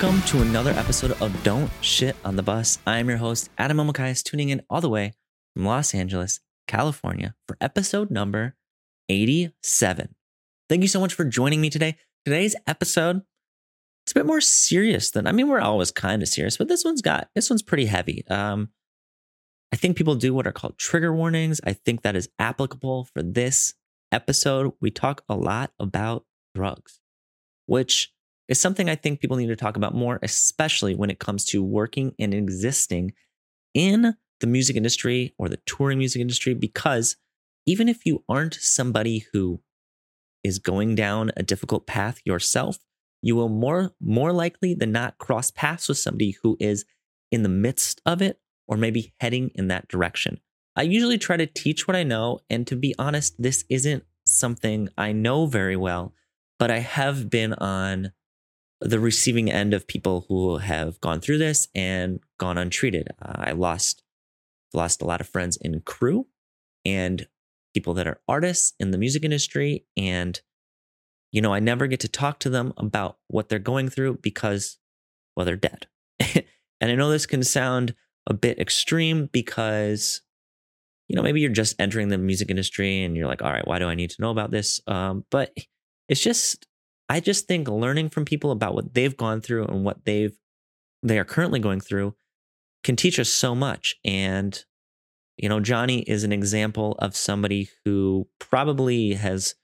welcome to another episode of Don't Shit on the Bus. I'm your host, Adam Elmakias, tuning in all the way from Los Angeles, California for episode number 87. Thank you so much for joining me today. Today's episode, it's a bit more serious than, I mean, we're always kind of serious, but this one's got, this one's pretty heavy. Um, I think people do what are called trigger warnings. I think that is applicable for this episode. We talk a lot about drugs, which is something I think people need to talk about more, especially when it comes to working and existing in the music industry or the touring music industry. Because even if you aren't somebody who is going down a difficult path yourself, you will more more likely than not cross paths with somebody who is in the midst of it or maybe heading in that direction. I usually try to teach what I know, and to be honest, this isn't something I know very well, but I have been on the receiving end of people who have gone through this and gone untreated. Uh, I lost lost a lot of friends in crew and people that are artists in the music industry and you know, I never get to talk to them about what they're going through because well they're dead. and I know this can sound a bit extreme because you know, maybe you're just entering the music industry and you're like, all right, why do I need to know about this? Um, but it's just I just think learning from people about what they've gone through and what they've they are currently going through can teach us so much. And you know, Johnny is an example of somebody who probably has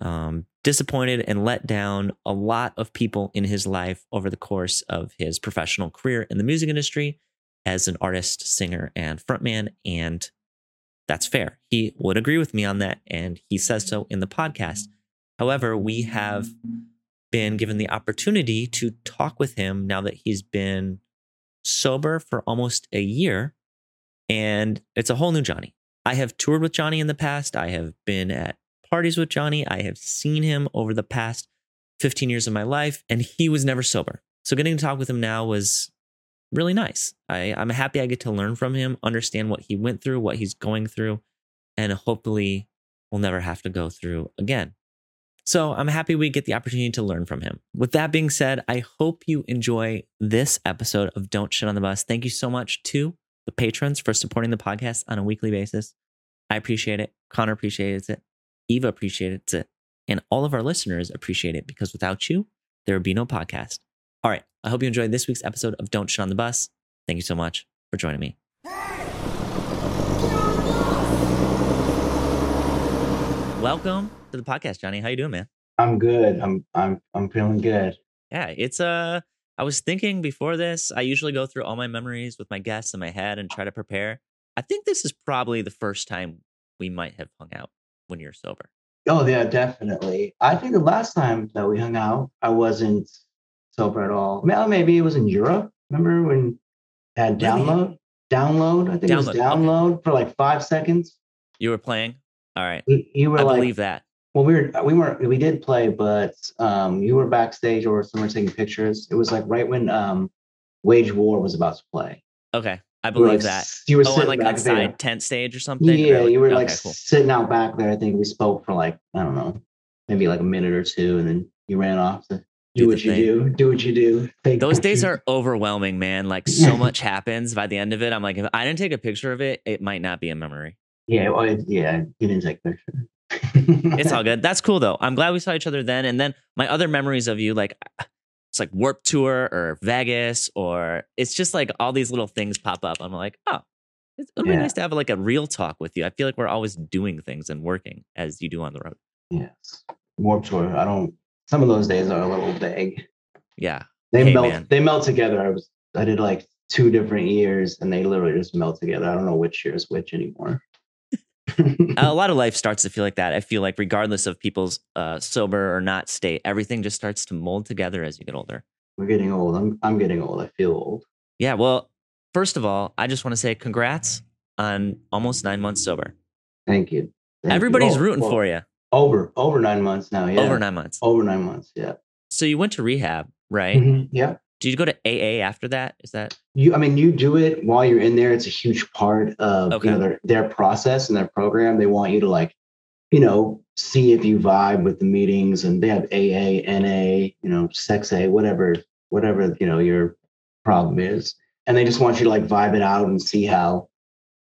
um, disappointed and let down a lot of people in his life over the course of his professional career in the music industry as an artist, singer, and frontman. And that's fair. He would agree with me on that. And he says so in the podcast. However, we have been given the opportunity to talk with him now that he's been sober for almost a year. And it's a whole new Johnny. I have toured with Johnny in the past. I have been at parties with Johnny. I have seen him over the past 15 years of my life, and he was never sober. So getting to talk with him now was really nice. I, I'm happy I get to learn from him, understand what he went through, what he's going through, and hopefully we'll never have to go through again. So I'm happy we get the opportunity to learn from him. With that being said, I hope you enjoy this episode of Don't Shit on the Bus. Thank you so much to the patrons for supporting the podcast on a weekly basis. I appreciate it. Connor appreciates it. Eva appreciates it. And all of our listeners appreciate it because without you, there would be no podcast. All right. I hope you enjoyed this week's episode of Don't Shit on the Bus. Thank you so much for joining me. Welcome to the podcast, Johnny. How you doing, man? I'm good. I'm I'm I'm feeling good. Yeah, it's uh I was thinking before this, I usually go through all my memories with my guests in my head and try to prepare. I think this is probably the first time we might have hung out when you're sober. Oh yeah, definitely. I think the last time that we hung out, I wasn't sober at all. Well, maybe it was in Europe. Remember when had download? Download. I think it was Download, okay. download for like five seconds. You were playing? All right. You, you were I like, believe that. well, we were we weren't we did play, but um, you were backstage or somewhere taking pictures. It was like right when um, Wage War was about to play. Okay. I You believe like, that. You were Oh, on sitting like outside there. tent stage or something? Yeah, Or, you were like cool. sitting out back there. I think we spoke for like I don't know, maybe like a minute or two, and then you ran off to Do do what you thing. do, do what you do. Take Those days are overwhelming, man. Like so much happens by the end of it. I'm like, if I didn't take a picture of it, it might not be a memory. Yeah, well, yeah. You didn't take picture. It's all good. That's cool though. I'm glad we saw each other then. And then my other memories of you, like it's like Warp Tour or Vegas, or it's just like all these little things pop up. I'm like, oh, it would be Yeah. nice to have like a real talk with you. I feel like we're always doing things and working as you do on the road. yes. Warp tour. I don't. Some of those days are a little vague. Yeah. They Hey, melt. man. They melt together. I was. I did like two different years, and they literally just melt together. I don't know which year is which anymore. a lot of life starts to feel like that. I feel like regardless of people's uh, sober or not state, everything just starts to mold together as you get older. We're getting old. I'm. I'm getting old. I feel old. Yeah. Well, first of all, I just want to say congrats on almost nine months sober. Thank you. Thank you. Everybody's Oh, rooting well, for you. Over over nine months now. Yeah. Over nine months. Over nine months. Yeah. So you went to rehab, right? Mhm, Yeah. Did you go to AA after that? Is that You. I mean, you do it while you're in there. It's a huge part of Okay. you know their their process and their program. They want you to like, you know, see if you vibe with the meetings, and they have AA, NA, you know, Sex A, whatever whatever you know your problem is, and they just want you to like vibe it out and see how,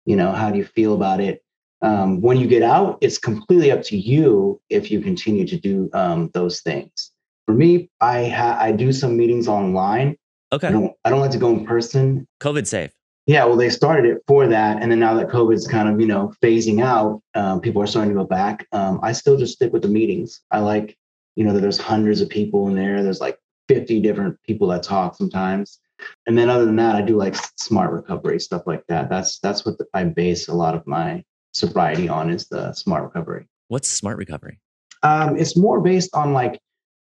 you know, how do you feel about it. Um, when you get out, it's completely up to you if you continue to do um, those things. For me, I ha- I do some meetings online. Okay. I don't I don't like to go in person. COVID safe. Yeah, well, they started it for that, and then now that COVID's kind of you know phasing out, um, people are starting to go back. Um, I still just stick with the meetings. I like you know that there's hundreds of people in there. There's like 50 different people that talk sometimes, and then other than that, I do like smart recovery stuff like that. That's that's what I base a lot of my sobriety on is the smart recovery. What's smart recovery? Um, it's more based on like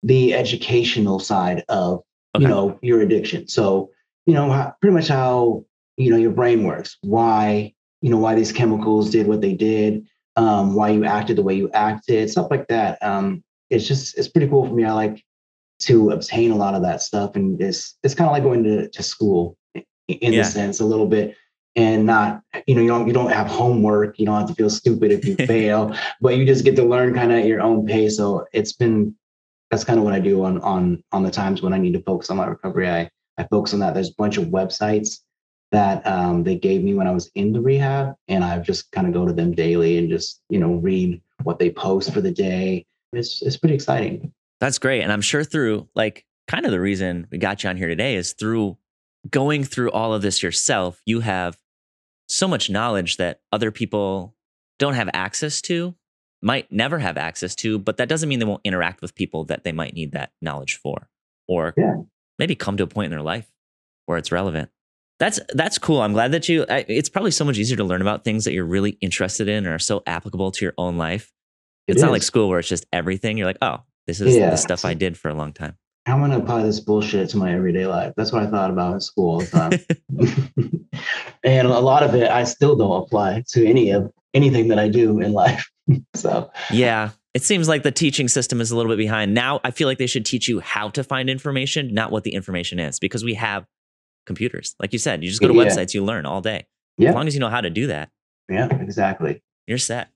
the educational side of Okay. you know your addiction. So you know how, pretty much how you know your brain works. Why you know why these chemicals did what they did. Um, why you acted the way you acted, stuff like that. Um, it's just it's pretty cool for me. I like to obtain a lot of that stuff, and it's it's kind of like going to, to school in Yeah. the sense a little bit, and not you know you don't you don't have homework. You don't have to feel stupid if you fail, but you just get to learn kind of at your own pace. So it's been that's kind of what I do on on on the times when I need to focus on my recovery. I I focus on that. There's a bunch of websites that um, they gave me when I was in the rehab, and I just kind of go to them daily and just you know read what they post for the day. It's it's pretty exciting. That's great. And I'm sure through like kind of the reason we got you on here today is through going through all of this yourself, you have so much knowledge that other people don't have access to, might never have access to, but that doesn't mean they won't interact with people that they might need that knowledge for or Yeah. maybe come to a point in their life where it's relevant. That's that's cool. I'm glad that you I, it's probably so much easier to learn about things that you're really interested in or are so applicable to your own life. It It's not like school where it's just everything. You're like, "Oh, this is Yeah. the stuff I did for a long time." I'm gonna apply this bullshit to my everyday life. That's what I thought about in school all the time. and a lot of it I still don't apply to any of anything that I do in life. so Yeah. It seems like the teaching system is a little bit behind. Now I feel like they should teach you how to find information, not what the information is, because we have computers. Like you said, you just go to Yeah. websites, you learn all day. Yeah. As long as you know how to do that, yeah, exactly. you're set.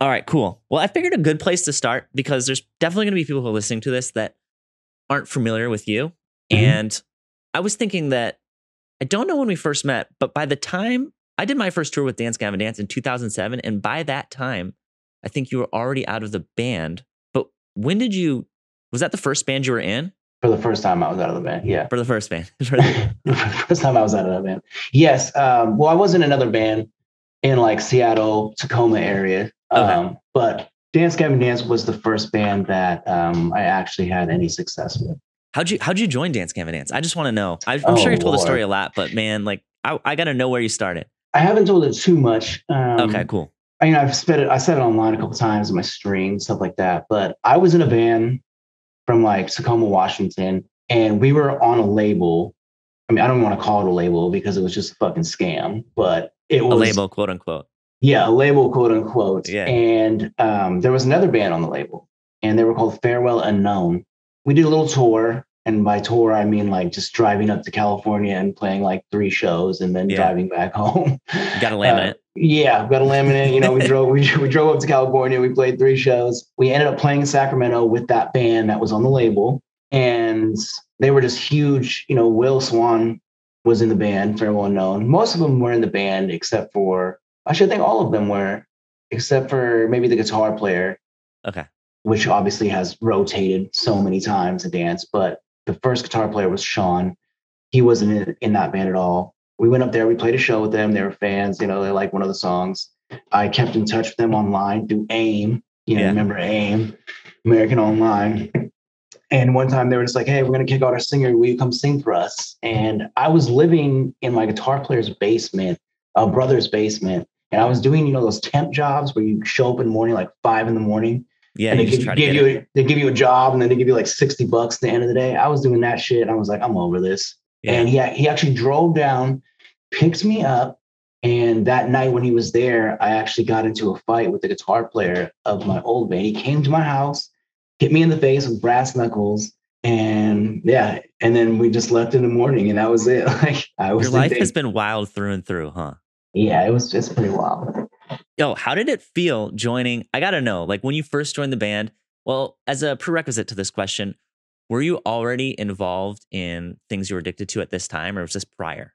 All right, cool. Well, I figured a good place to start because there's definitely going to be people who are listening to this that aren't familiar with you. Mhm. And I was thinking that I don't know when we first met, but by the time I did my first tour with Dance Gavin Dance in 2007, and by that time, I think you were already out of the band. But when did you? Was that the first band you were in? For the first time I was out of the band. Yeah. For the first band? For the- For the first time I was out of the band. Yes. Um, well, I was in another band in like Seattle, Tacoma area. Okay. Um, but Dance Gavin Dance was the first band that um, I actually had any success with. how'd you How'd you join Dance Gavin Dance? I just want to know. I, I'm Oh, sure you've told the story a lot, but man, like I, I got to know where you started. I haven't told it too much. Um, okay, cool. I mean, I've said it. I said it online a couple times in my stream, stuff like that. But I was in a band from like Tacoma, Washington, and we were on a label. I mean, I don't want to call it a label because it was just a fucking scam, but it was A label, quote unquote. Yeah, a label, quote unquote. Yeah. And um, there was another band on the label, and they were called Farewell Unknown. We did a little tour, and by tour I mean like just driving up to California and playing like three shows, and then Yeah. driving back home. Got a laminate. Uh, yeah, got a laminate. You know, we drove we, we drove up to California. We played three shows. We ended up playing in Sacramento with that band that was on the label, and they were just huge. You know, Will Swan was in the band, Farewell Unknown. Most of them were in the band except for I should think all of them were, except for maybe the guitar player, okay. which obviously has rotated so many times to dance. But the first guitar player was Sean. He wasn't in, in that band at all. We went up there, we played a show with them. They were fans, you know, they liked one of the songs. I kept in touch with them online through AIM. You know, Yeah. remember AIM, American Online. And one time they were just like, hey, we're going to kick out our singer. Will you come sing for us? And I was living in my guitar player's basement, a brother's basement. And I was doing, you know, those temp jobs where you show up in the morning, like five in the morning, Yeah, and they give, give you it. they give you a job, and then they give you like sixty bucks at the end of the day. I was doing that shit, and I was like, I'm over this. Yeah. And he he actually drove down, picked me up, and that night when he was there, I actually got into a fight with the guitar player of my old band. He came to my house, hit me in the face with brass knuckles, and yeah, and then we just left in the morning, and that was it. Like I was Your life has been wild through and through, huh? yeah, it was just pretty wild. Yo, how did it feel joining? I gotta know, like when you first joined the band. Well, as a prerequisite to this question, Were you already involved in things you were addicted to at this time, or was this prior?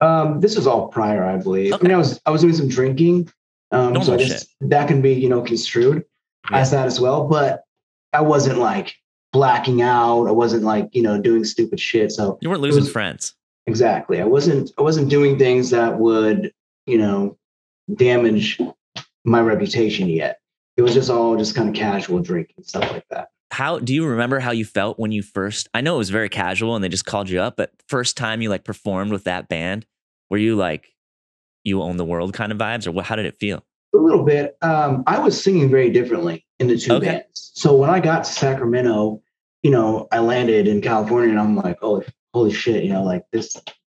Um, this was all prior, I believe. I mean, I was I was doing some drinking, um, so I guess that can be you know construed Yeah. as that as well. But I wasn't like blacking out. I wasn't like you know doing stupid shit. So You weren't losing was- friends. exactly, I wasn't I wasn't doing things that would you know damage my reputation yet. It was just all just kind of casual drinking stuff like that. How do you remember how you felt when you first? I know it was very casual and they just called you up, but first time you like performed with that band, were you like you own the world kind of vibes, or what? How did it feel? A little bit. Um, I was singing very differently in the two Okay. bands. So when I got to Sacramento, you know, I landed in California and I'm like, oh, holy shit, you know, like this,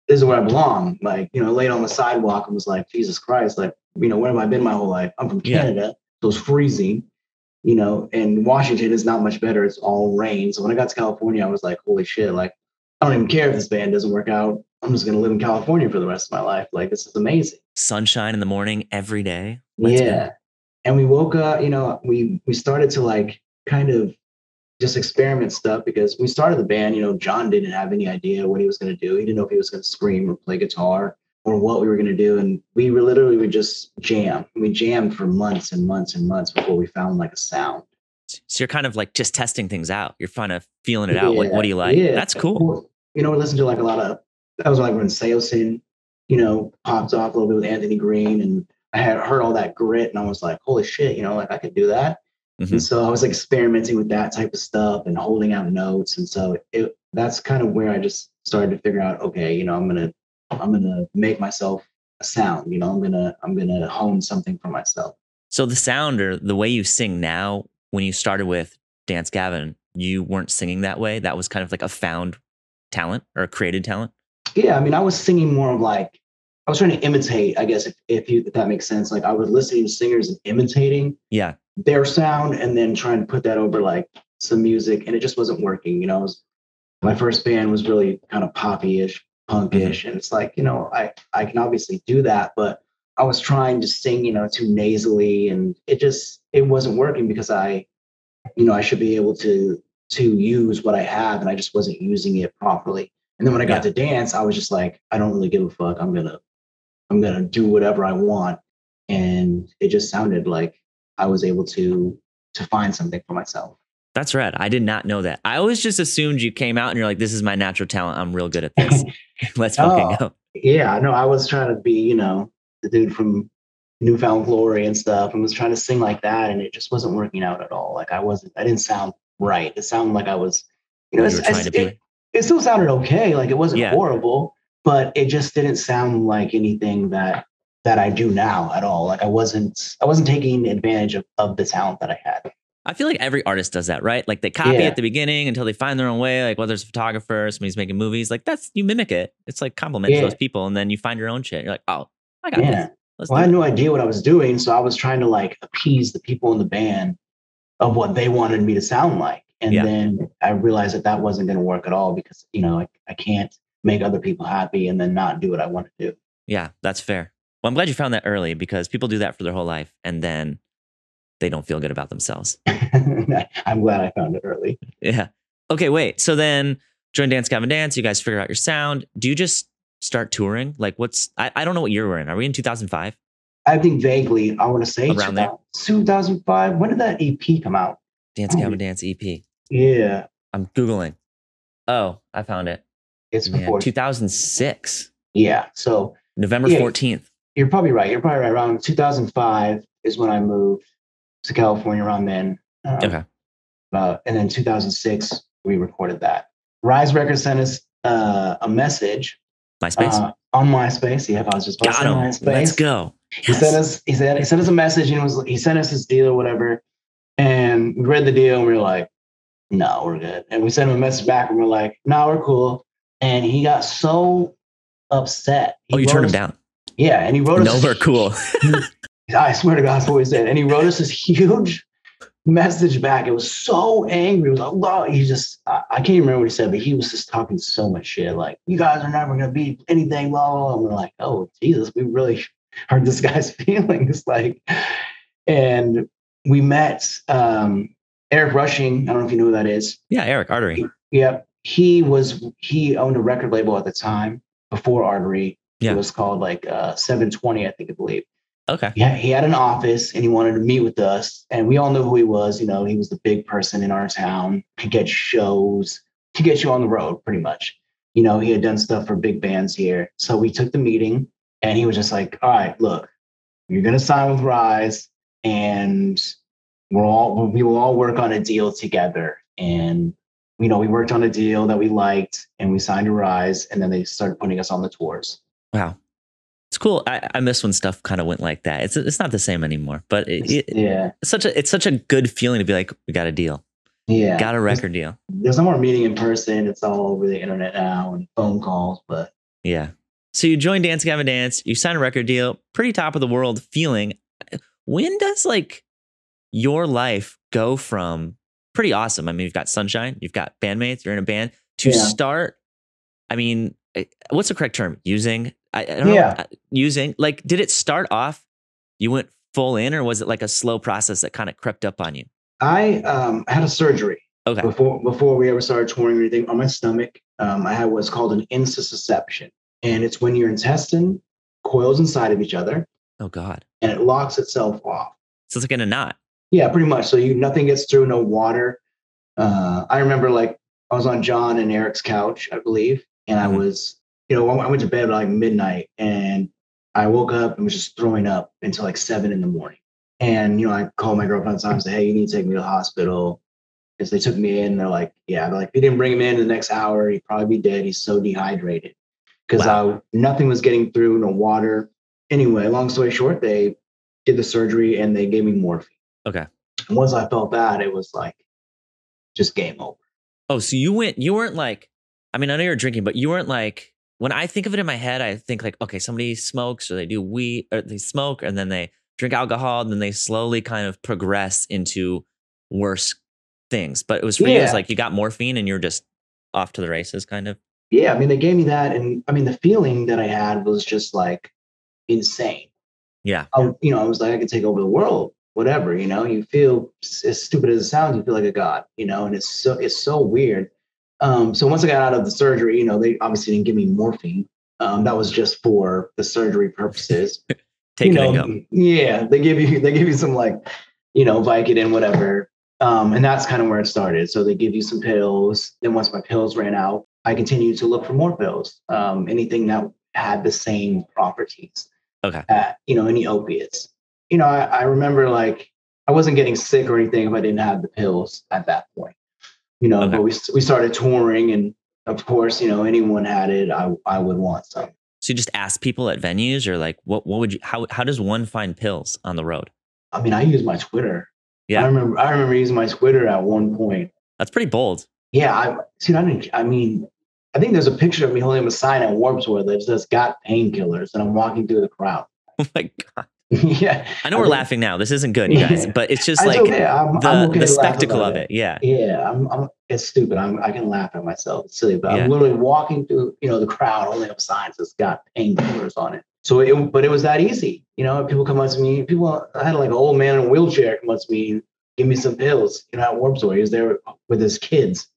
this is where I belong. Like, you know, laid on the sidewalk and was like, Jesus Christ, like, you know, where have I been my whole life? I'm from Yeah. Canada, so it's freezing, you know, and Washington is not much better. It's all rain. So when I got to California, I was like, holy shit, like, I don't even care if this band doesn't work out. I'm just gonna live in California for the rest of my life. Like, this is amazing. Sunshine in the morning every day. Let's go. yeah. And we woke up, you know, we we started to like kind of just experiment stuff because we started the band, you know, Jon didn't have any idea what he was going to do. He didn't know if he was going to scream or play guitar or what we were going to do. And we were literally would just jam. We jammed for months and months and months before we found like a sound. So you're kind of like just testing things out. You're kind of feeling it out. Like, what do you like? Yeah. That's cool. You know, we listened to like a lot of that was like when Saosin, you know, popped off a little bit with Anthony Green and I had heard all that grit and I was like, holy shit, you know, like I could do that. Mhm. And so I was like experimenting with that type of stuff and holding out notes. And so it that's kind of where I just started to figure out, okay, you know, I'm gonna I'm gonna make myself a sound, you know, I'm gonna I'm gonna hone something for myself. So the sound or the way you sing now, when you started with Dance Gavin, you weren't singing that way. That was kind of like a found talent or a created talent. Yeah, I mean, I was singing more of like I was trying to imitate, I guess, if if, you, if that makes sense. Like I was listening to singers and imitating Yeah. Their sound, and then trying to put that over like some music, and it just wasn't working. You know, was, my first band was really kind of poppy-ish, punkish, mm-hmm. and it's like you know, I I can obviously do that, but I was trying to sing, you know, too nasally, and it just it wasn't working because I, you know, I should be able to to use what I have, and I just wasn't using it properly. And then when I got to dance, I was just like, I don't really give a fuck. I'm gonna, I'm gonna do whatever I want, and it just sounded like I was able to to find something for myself. That's right. I did not know that. I always just assumed you came out and you're like, this is my natural talent. I'm real good at this. Let's fucking Oh. go. Yeah, no, I was trying to be, you know, the dude from New Found Glory and stuff, and was trying to sing like that, and it just wasn't working out at all. Like I wasn't, I didn't sound right. It sounded like I was, you know, You it's, were trying it's- to be. it, it still sounded okay. Like it wasn't Yeah. horrible, but it just didn't sound like anything that that I do now at all. Like I wasn't, I wasn't taking advantage of, of the talent that I had. I feel like every artist does that, right? Like they copy Yeah. at the beginning until they find their own way. Like whether it's a photographer, somebody's making movies, like that's you mimic it. It's like compliment to Yeah. those people, and then you find your own shit. You're like, oh, I got Yeah. Well, I had no idea what I was doing, so I was trying to like appease the people in the band of what they wanted me to sound like. And Yeah. then I realized that that wasn't going to work at all because you know I, I can't make other people happy and then not do what I want to do. Yeah, that's fair. Well, I'm glad you found that early because people do that for their whole life and then they don't feel good about themselves. I'm glad I found it early. Yeah. Okay, wait. So then join Dance Gavin Dance. You guys figure out your sound. Do you just start touring? Like what's I, I don't know what year we're in. Are we in 2005? I think vaguely I want to say Around there. 2005. When did that EP come out? Dance Oh. Gavin Dance EP. Yeah, I'm Googling. Oh, I found it. it's Man, before. 2006. yeah, so November Yeah. 14th. You're probably right. You're probably right. Around 2005 is when I moved to California. Around then. Um, Okay. uh, and then 2006 we recorded that. Rise Records sent us uh, a message MySpace. uh, on MySpace. Yeah, I was just Got him. MySpace. Let's go. He sent us. He said he sent us a message and was he sent us his deal or whatever, and we read the deal and we were like, no, we're good. And we sent him a message back and we are like, no, we're cool. And he got so upset. He Oh, you turned him down. Yeah, and he wrote us. No, we're cool. I swear to God, that's what he said. And he wrote us this huge message back. It was so angry. It was like, wow. He just, I, I can't even remember what he said, but he was just talking so much shit. Like, you guys are never going to be anything, blah, blah, blah. And we're like, oh, Jesus, we really hurt this guy's feelings. Like, and we met, um, Eric Rushing, I don't know if you know who that is. Yeah, Eric Artery. Yep. He was he owned a record label at the time before Artery. Yeah. It was called like uh 720, I think I believe. Okay. Yeah, he had an office and he wanted to meet with us. And we all knew who he was. You know, he was the big person in our town, could get shows, to get you on the road pretty much. You know, he had done stuff for big bands here. So we took the meeting and he was just like, all right, look, you're gonna sign with Rise and we're all we will all work on a deal together. And you know, we worked on a deal that we liked and we signed to Rise and then they started putting us on the tours. Wow. It's cool. I, I miss when stuff kind of went like that. It's it's not the same anymore, but it, it, yeah. it's such a it's such a good feeling to be like we got a deal, Yeah. got a record deal. There's no more meeting in person. It's all over the internet now and phone calls. But Yeah. So you joined Dance Gavin Dance, you signed a record deal, pretty top of the world feeling. When does like your life go from pretty awesome? I mean, you've got sunshine, you've got bandmates, you're in a band to Yeah. start. I mean, eh, what's the correct term? Using? I, I don't know. Yeah. uh, Using? Like, did it start off? You went full in, or was it like a slow process that kind of crept up on you? I um, had a surgery Okay. before before we ever started touring or anything on my stomach. Um, I had what's called an intussusception, and it's when your intestine coils inside of each other Oh God. and it locks itself off. So it's like in a knot. Yeah, pretty much. So you nothing gets through, no water. Uh, I remember like I was on Jon and Eric's couch, I believe, and I Mhm. was, you know, I went to bed at like midnight, and I woke up and was just throwing up until like seven in the morning. And you know, I called my girlfriend at the time and said, "Hey, you need to take me to the hospital." Because they took me in, they're like, "Yeah," they're like, "If you didn't bring him in the next hour, he'd probably be dead. He's so dehydrated." Because Wow. Uh, nothing was getting through, no water. Anyway, long story short, they did the surgery and they gave me morphine. Okay. And once I felt that, it was like just game over. Oh, so you went, you weren't like, I mean, I know you're drinking, but you weren't like, when I think of it in my head, I think like, okay, somebody smokes or they do weed or they smoke and then they drink alcohol and then they slowly kind of progress into worse things. But it was for you, it was like you got morphine and you're just off to the races kind of. Yeah, I mean, they gave me that, and I mean, the feeling that I had was just like insane. Yeah. I, you know, I was like, I could take over the world, whatever. You know, you feel as stupid as it sounds, you feel like a god. You know, and it's so it's so weird. Um, so once I got out of the surgery, you know, they obviously didn't give me morphine. Um, that was just for the surgery purposes. Take you know. Yeah, they give you they give you some like, you know, Vicodin, whatever. Um, and that's kind of where it started. So they give you some pills. Then once my pills ran out, I continued to look for more pills. Um, anything that had the same properties. Okay. Uh, you know, any opiates. You know, I, I remember like I wasn't getting sick or anything if I didn't have the pills at that point. You know, Okay. but we we started touring, and of course, you know, anyone had it, I I would want some. So you just ask people at venues or like, what, what would you, how, how does one find pills on the road? I mean, I use my Twitter. Yeah. I remember I remember using my Twitter at one point. That's pretty bold. Yeah, I see. I didn't. I mean, I think there's a picture of me holding up a sign at Warped Tour that says "Got painkillers," and I'm walking through the crowd. Oh my God. yeah, I know I we're think- laughing now. This isn't good, you guys, Yeah. but it's just like okay. I'm, the, I'm okay the spectacle of it. Yeah. Yeah, I'm, I'm. It's stupid. I'm. I can laugh at myself. It's silly, but Yeah. I'm literally walking through, you know, the crowd holding up signs that's got painkillers on it. So, it, but it was that easy. You know, people come up to me. People, I had like an old man in a wheelchair come up to me, give me some pills. You know, at Warped Tour, he was there with his kids,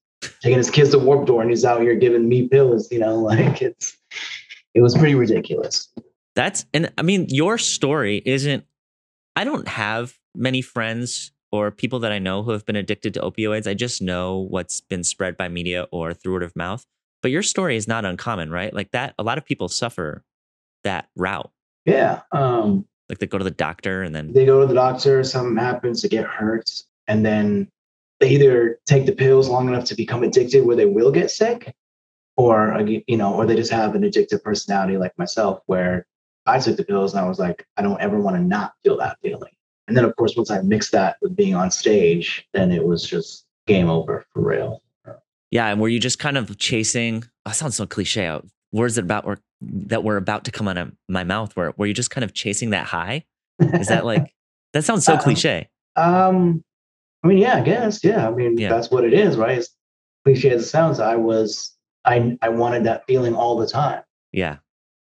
taking his kids to Warp Tour, and he's out here giving me pills. You know, like it's. It was pretty ridiculous. That's and I mean your story isn't I don't have many friends or people that I know who have been addicted to opioids. I just know what's been spread by media or through word of mouth. But your story is not uncommon, right? Like that a lot of people suffer that route. Yeah. Um, Like they go to the doctor and then they go to the doctor, something happens, they get hurt, and then they either take the pills long enough to become addicted where they will get sick, or you know, or they just have an addictive personality like myself, where I took the pills and I was like, I don't ever want to not feel that feeling. And then of course, once I mixed that with being on stage, then it was just game over for real. Yeah, and were you just kind of chasing? Oh, that sounds so cliche. uh, Words that about were, that were about to come out of my mouth. Were were you just kind of chasing that high? Is that like that sounds so Um, cliche? Um, I mean, yeah, I guess, yeah. I mean, Yeah. that's what it is, right? As cliche as it sounds, I was, I, I wanted that feeling all the time, Yeah,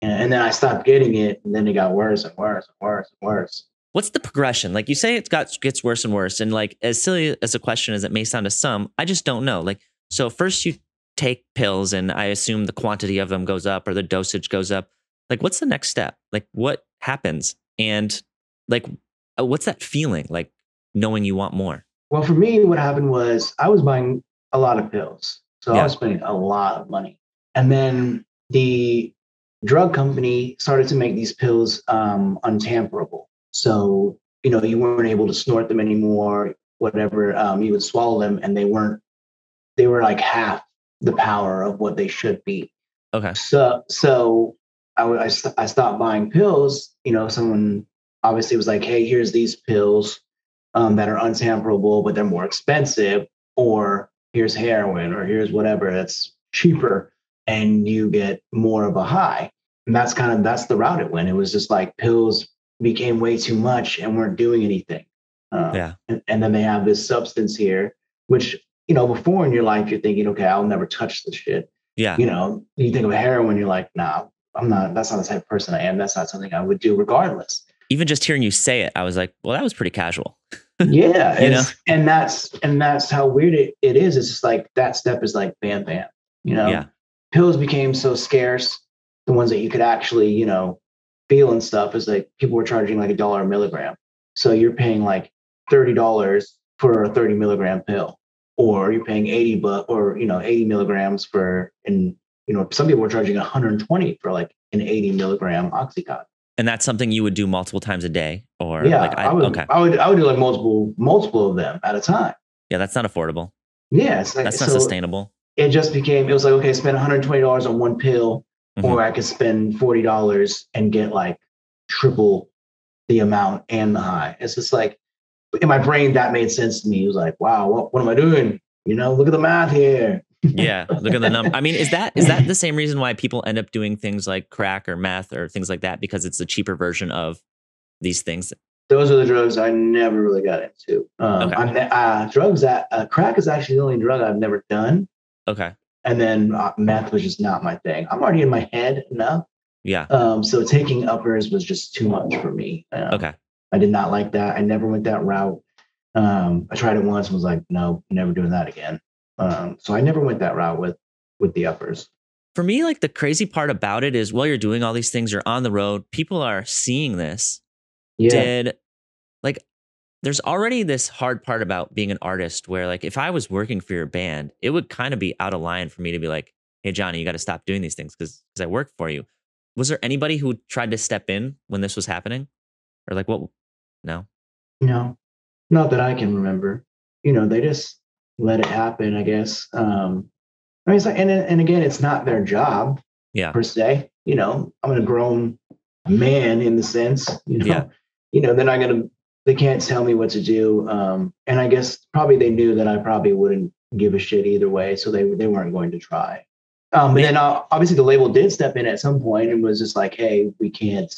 and, then I stopped getting it, and then it got worse and worse and worse and worse. what's the progression? Like you say, it got gets worse and worse, and like as silly as a question as it may sound to some, I just don't know. Like so, first you take pills, and I assume the quantity of them goes up or the dosage goes up. Like, what's the next step? Like, what happens? And like, uh, what's that feeling like knowing you want more? Well, for me, what happened was I was buying a lot of pills. So Yeah. I was spending a lot of money. And then the drug company started to make these pills um, untamperable. So, you know, you weren't able to snort them anymore, whatever. Um, you would swallow them and they weren't, they were like half the power of what they should be. Okay. So, so I, I, I stopped buying pills. You know, someone obviously was like, "Hey, here's these pills um, that are untamperable, but they're more expensive." Or here's heroin, or here's whatever that's cheaper, and you get more of a high. And that's kind of that's the route it went. It was just like pills became way too much and weren't doing anything. Um, Yeah. And, and then they have this substance here, which you know, before in your life you're thinking, okay, I'll never touch this shit Yeah. you know, you think of heroin, you're like, nah, I'm not, that's not the type of person I am. That's not something I would do regardless. Even just hearing you say it, I was like, well, that was pretty casual. Yeah. You it's- and that's, and that's how weird it, it is. It's just like that step is like bam, bam, you know, Yeah. Pills became so scarce. The ones that you could actually, you know, feel and stuff is like people were charging like a dollar a milligram. So you're paying like $30 for a 30 milligram pill, or you're paying 80 but or you know 80 milligrams for and you know some people were charging 120 for like an 80 milligram oxycontin. And that's something you would do multiple times a day, or yeah, like, I, would okay, I would I would do like multiple multiple of them at a time. yeah, that's not affordable. Yeah, it's like, That's not so sustainable. It just became it was like okay, spend 120 dollars on one pill, Mhm. or I could spend 40 dollars and get like triple the amount and the high. It's just like in my brain that made sense to me. It was like, wow, what, what am I doing? You know, look at the math here. yeah look at the number i mean is that is that the same reason why people end up doing things like crack or meth or things like that because it's a cheaper version of these things Those are the drugs I never really got into. Um, Okay. I'm uh, drugs that uh, crack is actually the only drug I've never done, okay and then uh, meth was just not my thing. I'm already in my head enough, yeah um, so taking uppers was just too much for me. Um, okay I did not like that. I never went that route. Um, I tried it once and was like, no, never doing that again. Um, so I never went that route with with the uppers. for me like the crazy part about it is while you're doing all these things you're on the road people are seeing this Yeah, did like there's already this hard part about being an artist where like if i was working for your band it would kind of be out of line for me to be like hey johnny you got to stop doing these things because i work for you was there anybody who tried to step in when this was happening or like what no no, not that I can remember. You know, they just let it happen. I guess. Um, I mean, it's like, and and again, it's not their job yeah per se. You know, I'm a grown man in the sense. You know, Yeah. you know, they're not gonna. They can't tell me what to do. Um, and I guess probably they knew that I probably wouldn't give a shit either way, so they they weren't going to try. Um, but then uh, obviously the label did step in at some point and was just like, "Hey, we can't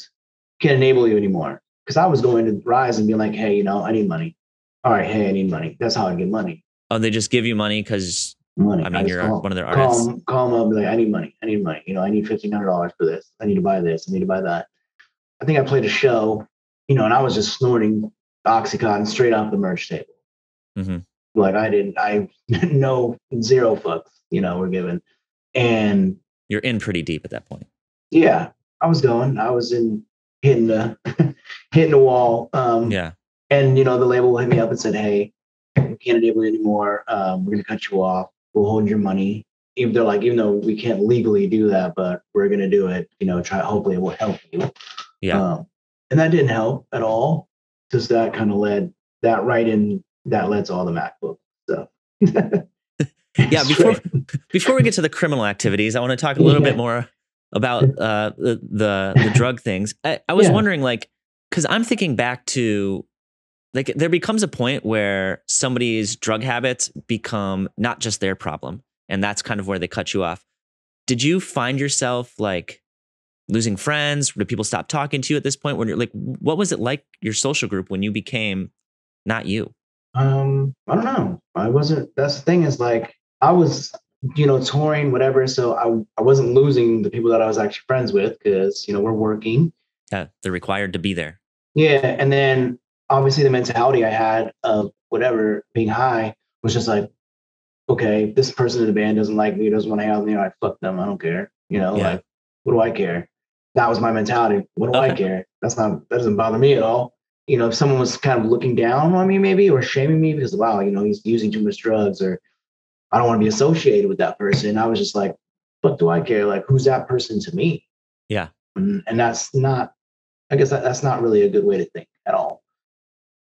can't enable you anymore." Because I was going to rise and be like, "Hey, you know, I need money. All right, hey, I need money. That's how I get money. oh they just give you money because Money. i mean just you're call- one of their artists them, call them up, and be like, I need money. I need money. You know, I need fifteen hundred dollars for this. I need to buy this. I need to buy that. I think I played a show, you know, and I was just snorting oxycontin straight off the merch table. Mhm. Like I didn't, I no zero fucks, you know, were given, and you're in pretty deep at that point yeah, I was going. I was in hitting the hitting the wall. Um, yeah and you know, the label hit me up and said, "Hey, we can't enable you anymore. Um, we're going to cut you off. We'll hold your money." Even they're like, even though we can't legally do that, but we're going to do it. You know, try. Hopefully, it will help you. yeah Um, and that didn't help at all. because that kind of led that right in. That led to all the MacBook stuff. Yeah, before- before we get to the criminal activities, I want to talk a little Yeah. bit more about uh, the, the the drug things. I, I was Yeah. wondering, like, because I'm thinking back to like there becomes a point where somebody's drug habits become not just their problem, and that's kind of where they cut you off. Did you find yourself like losing friends? Did people stop talking to you at this point? When you're like, what was it like your social group when you became not you? Um, I don't know. I wasn't. That's the thing. Is like I was, you know, touring whatever. So I I wasn't losing the people that I was actually friends with because you know we're working. Yeah, they're required to be there. Yeah. And then obviously the mentality I had of whatever being high was just like, okay, this person in the band doesn't like me, doesn't want to hang out with me, I fuck them. I don't care. You know, Yeah. like what do I care? That was my mentality. What do I care? That's not that doesn't bother me at all. You know, if someone was kind of looking down on me maybe or shaming me because wow, you know, he's using too much drugs or I don't want to be associated with that person. I was just like, what do I care? Like who's that person to me? Yeah. And, and that's not I guess that, that's not really a good way to think at all.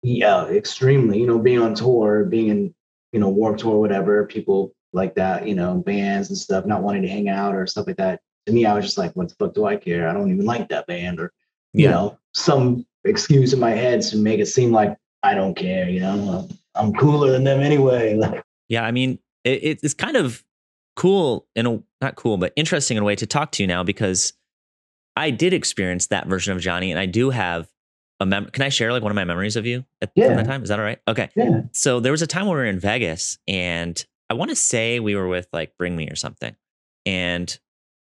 Yeah, extremely. You know, being on tour, being in, you know, Warped Tour, whatever, people like that, you know, bands and stuff, not wanting to hang out or stuff like that. To me, I was just like, what the fuck do I care? I don't even like that band, or you Yeah. know, some excuse in my head to make it seem like I don't care. You know, I'm cooler than them anyway. Like, Yeah, I mean, it, it's kind of cool in a not cool, but interesting in a way to talk to you now because I did experience that version of Johnny, and I do have a mem. Can I share like one of my memories of you at, Yeah. that time? Is that all right? Okay. yeah, So there was a time when we were in Vegas, and I want to say we were with like Bring Me or something, and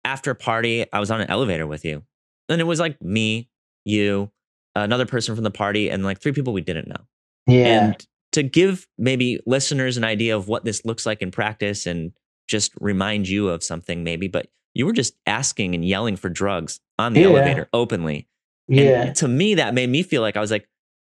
after a party, I was on an elevator with you, and it was like me, you, another person from the party, and like three people we didn't know. yeah, And to give maybe listeners an idea of what this looks like in practice and just remind you of something maybe, but you were just asking and yelling for drugs on the Yeah. elevator openly. yeah. And to me, that made me feel like I was like,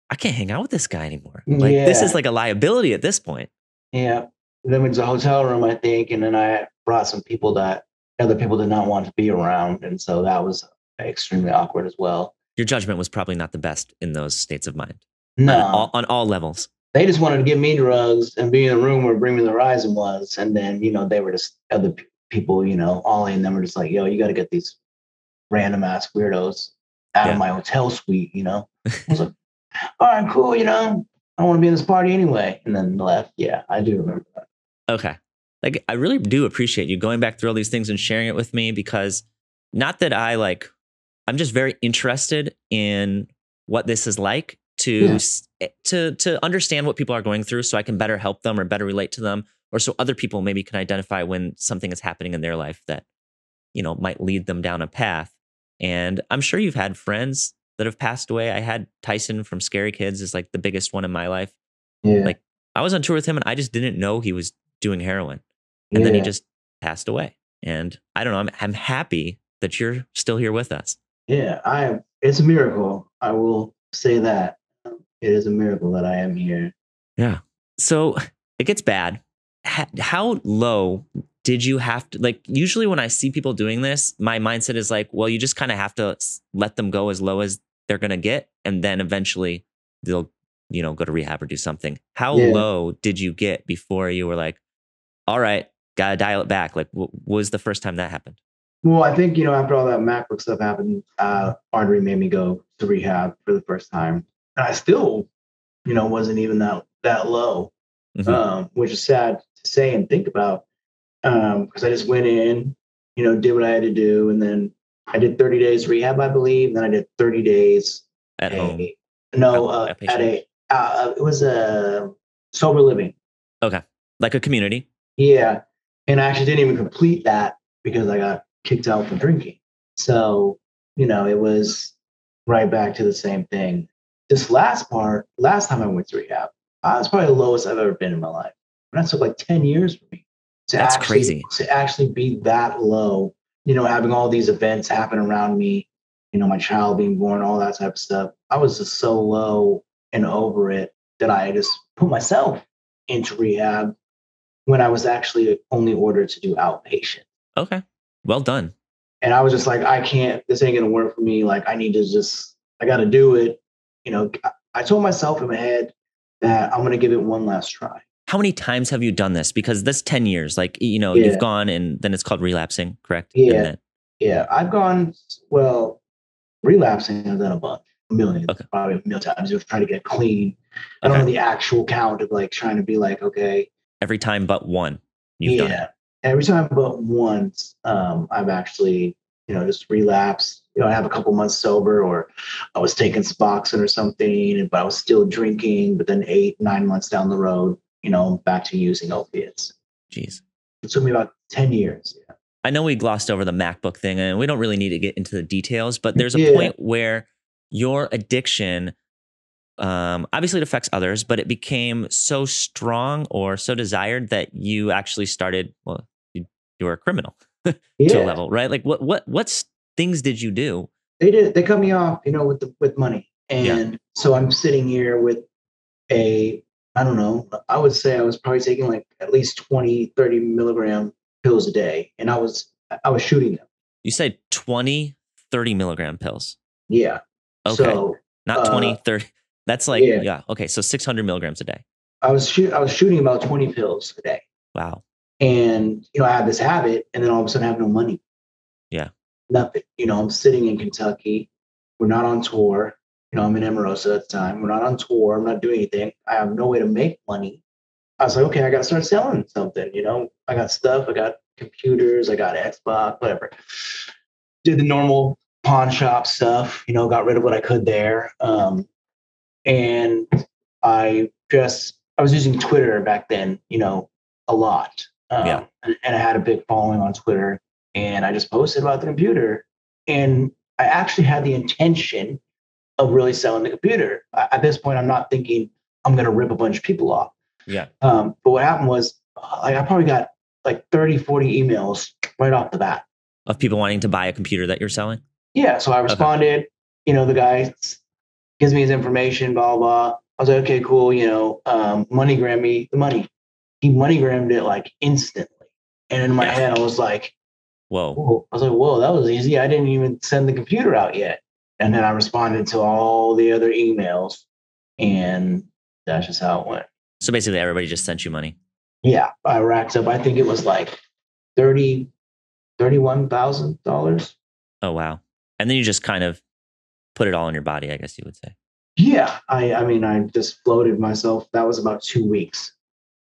I can't hang out with this guy anymore. Like this is like a liability at this point. Yeah. Then was a hotel room, I think, and then I brought some people that other people did not want to be around, and so that was extremely awkward as well. Your judgment was probably not the best in those states of mind No, on, all, on all levels. they just wanted to give me drugs and be in the room where Bring Me the Horizon was, and then you know they were just other people, you know, Oli and them were just like, "Yo, you got to get these random ass weirdos out Yeah. of my hotel suite," you know. I was like, "All right, cool, you know, I want to be in this party anyway," and then left. Yeah, I do remember that. Okay. Like I really do appreciate you going back through all these things and sharing it with me because not that I like I'm just very interested in what this is like to Yeah. eh, to to understand what people are going through so I can better help them or better relate to them or so other people maybe can identify when something is happening in their life that you know might lead them down a path. And I'm sure you've had friends that have passed away. I had Tyson from Scary Kids is like the biggest one in my life. Yeah, Like, I was on tour with him and I just didn't know he was doing heroin and then he just passed away. And I don't know. I'm, I'm happy that you're still here with us. Yeah, I it's a miracle. I will say that. It is a miracle that I am here. Yeah. So it gets bad. How low did you have to like? Usually, when I see people doing this, my mindset is like, well, you just kind of have to let them go as low as they're gonna get, and then eventually they'll, you know, go to rehab or do something. How Yeah. low did you get before you were like, all right, gotta dial it back? Like, what was the first time that happened? Well, I think, you know, after all that MacBook stuff happened, uh Audrey made me go to rehab for the first time. And I still, you know, wasn't even that that low. Mhm. Um, which is sad to say and think about. Um, because I just went in, you know, did what I had to do, and then I did 30 days rehab, I believe. Then I did 30 days At a- home. No, uh, at a uh, it was a sober living. Okay. Like a community. Yeah. And I actually didn't even complete that because I got kicked out for drinking. So, you know, it was right back to the same thing. This last part, last time I went to rehab, uh, I was probably the lowest I've ever been in my life. And that took like 10 years for me. To That's actually, crazy. To actually be that low, you know, having all these events happen around me, you know, my child being born, all that type of stuff. I was just so low and over it that I just put myself into rehab when I was actually only ordered to do outpatient. Okay. Well done. And I was just like, I can't, this ain't gonna work for me. Like, I need to just, I gotta do it. You know, I- told myself in my head that I'm gonna give it one last try. How many times have you done this? Because this 10 years. Like, you know, Yeah. you've gone and then it's called relapsing, correct? Yeah. Then, Yeah, I've gone, well, relapsing, I've done a bunch, a million, Okay. probably a million times, just trying to get clean. I don't know the actual count of like trying to be like, okay, every time but one, you've done it. yeah. Every time but once, um, I've actually, you know, just relapsed. You know, I have a couple months sober, or I was taking Suboxone or something, but I was still drinking. But then eight, nine months down the road, you know, back to using opiates. Jeez. It took me about ten years. Yeah. I know we glossed over the MacBook thing and we don't really need to get into the details, but there's a Yeah. point where your addiction um obviously it affects others but it became so strong or so desired that you actually started well you, you were a criminal yeah. to a level right? Like what what what things did you do? They did they cut me off you know with the with money. And so i'm sitting here with a i don't know i would say i was probably taking like at least 20 30 milligram pills a day and i was i was shooting them. You said 20 30 milligram pills? Yeah. Okay. So not 20 uh, 30 that's like yeah. yeah. okay so 600 milligrams a day. I was shoot i was shooting about 20 pills a day. Wow. And you know i had this habit and then all of a sudden i have no money. Yeah. nothing. You know i'm sitting in kentucky. We're not on tour. You know i'm in Emarosa at the time. We're not on tour. I'm not doing anything. I have no way to make money. I was like okay i gotta start selling something you know? I got stuff. I got computers. I got xbox whatever. Did the normal pawn shop stuff you know got rid of what i could there. Um, and i just i was using twitter back then you know a lot. Um, Yeah. and, and i had a big following on twitter and i just posted about the computer. And i actually had the intention of really selling the computer. At this point i'm not thinking i'm going to rip a bunch of people off. Yeah. Um, but what happened was like, i probably got like 30 40 emails right off the bat. Of people wanting to buy a computer that you're selling? Yeah, so I responded. You know, the guy gives me his information, blah, blah, blah. I was like, okay, cool. You know, um, MoneyGram me the money. He MoneyGrammed it like instantly. And in my Yeah. head, I was like, whoa whoa. I was like, whoa, that was easy. I didn't even send the computer out yet. And then I responded to all the other emails. And that's just how it went. so basically everybody just sent you money Yeah, I racked up, I think it was like 30, $31,000. oh wow and then you just kind of put it all in your body i guess you would say Yeah, I I mean I just floated myself. That was about two weeks.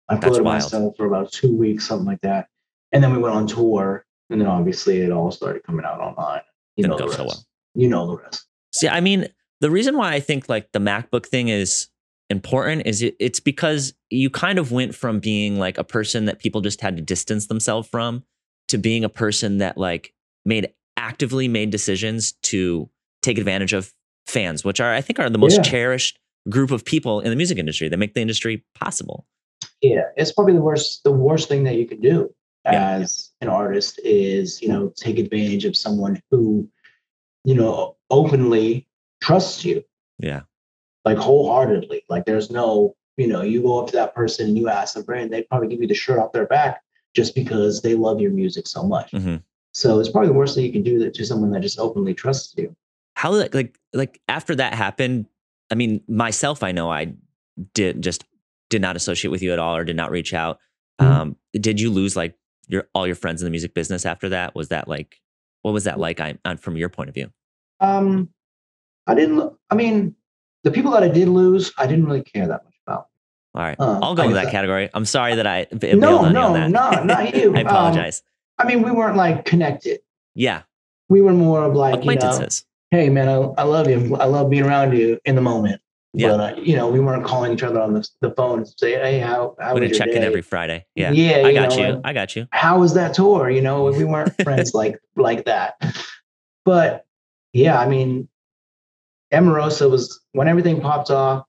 I floated myself for about two weeks, something like that. And then we went on tour, and then obviously it all started coming out online. You Didn't know the so rest. well. You know the rest. See, I mean, the reason why I think like the MacBook thing is important is it, it's because you kind of went from being like a person that people just had to distance themselves from to being a person that like made actively made decisions to take advantage of fans, which are I think are the most Yeah. cherished group of people in the music industry that make the industry possible. Yeah, it's probably the worst. The worst thing that you can do Yeah. as an artist is you know take advantage of someone who you know openly trusts you. Yeah. like wholeheartedly. Like there's no, you know, you go up to that person and you ask them, brand, they'd probably give you the shirt off their back just because they love your music so much. hmm So it's probably the worst thing you can do that to someone that just openly trusts you. How like like like after that happened, I mean, myself, I know I did just did not associate with you at all or did not reach out. Mhm. Um, did you lose like your all your friends in the music business after that? Was that like what was that like I, on, from your point of view? Um, I didn't. I mean, the people that I did lose, I didn't really care that much about. All right, Uh, I'll go into that that- category. I'm sorry that I b- No, no, no, not you. I Um, apologize. I mean, we weren't like connected. yeah, We were more of like, you know, acquaintances. Hey man, I, I love you. I love being around you in the moment. Yeah. But uh, you know, we weren't calling each other on the, the phone and say, hey, how how We're was check day? in every Friday. Yeah, yeah. I got know, you. like, I got you. how was that tour? You know, we weren't friends like like that. But yeah, I mean, Emarosa was when everything popped off.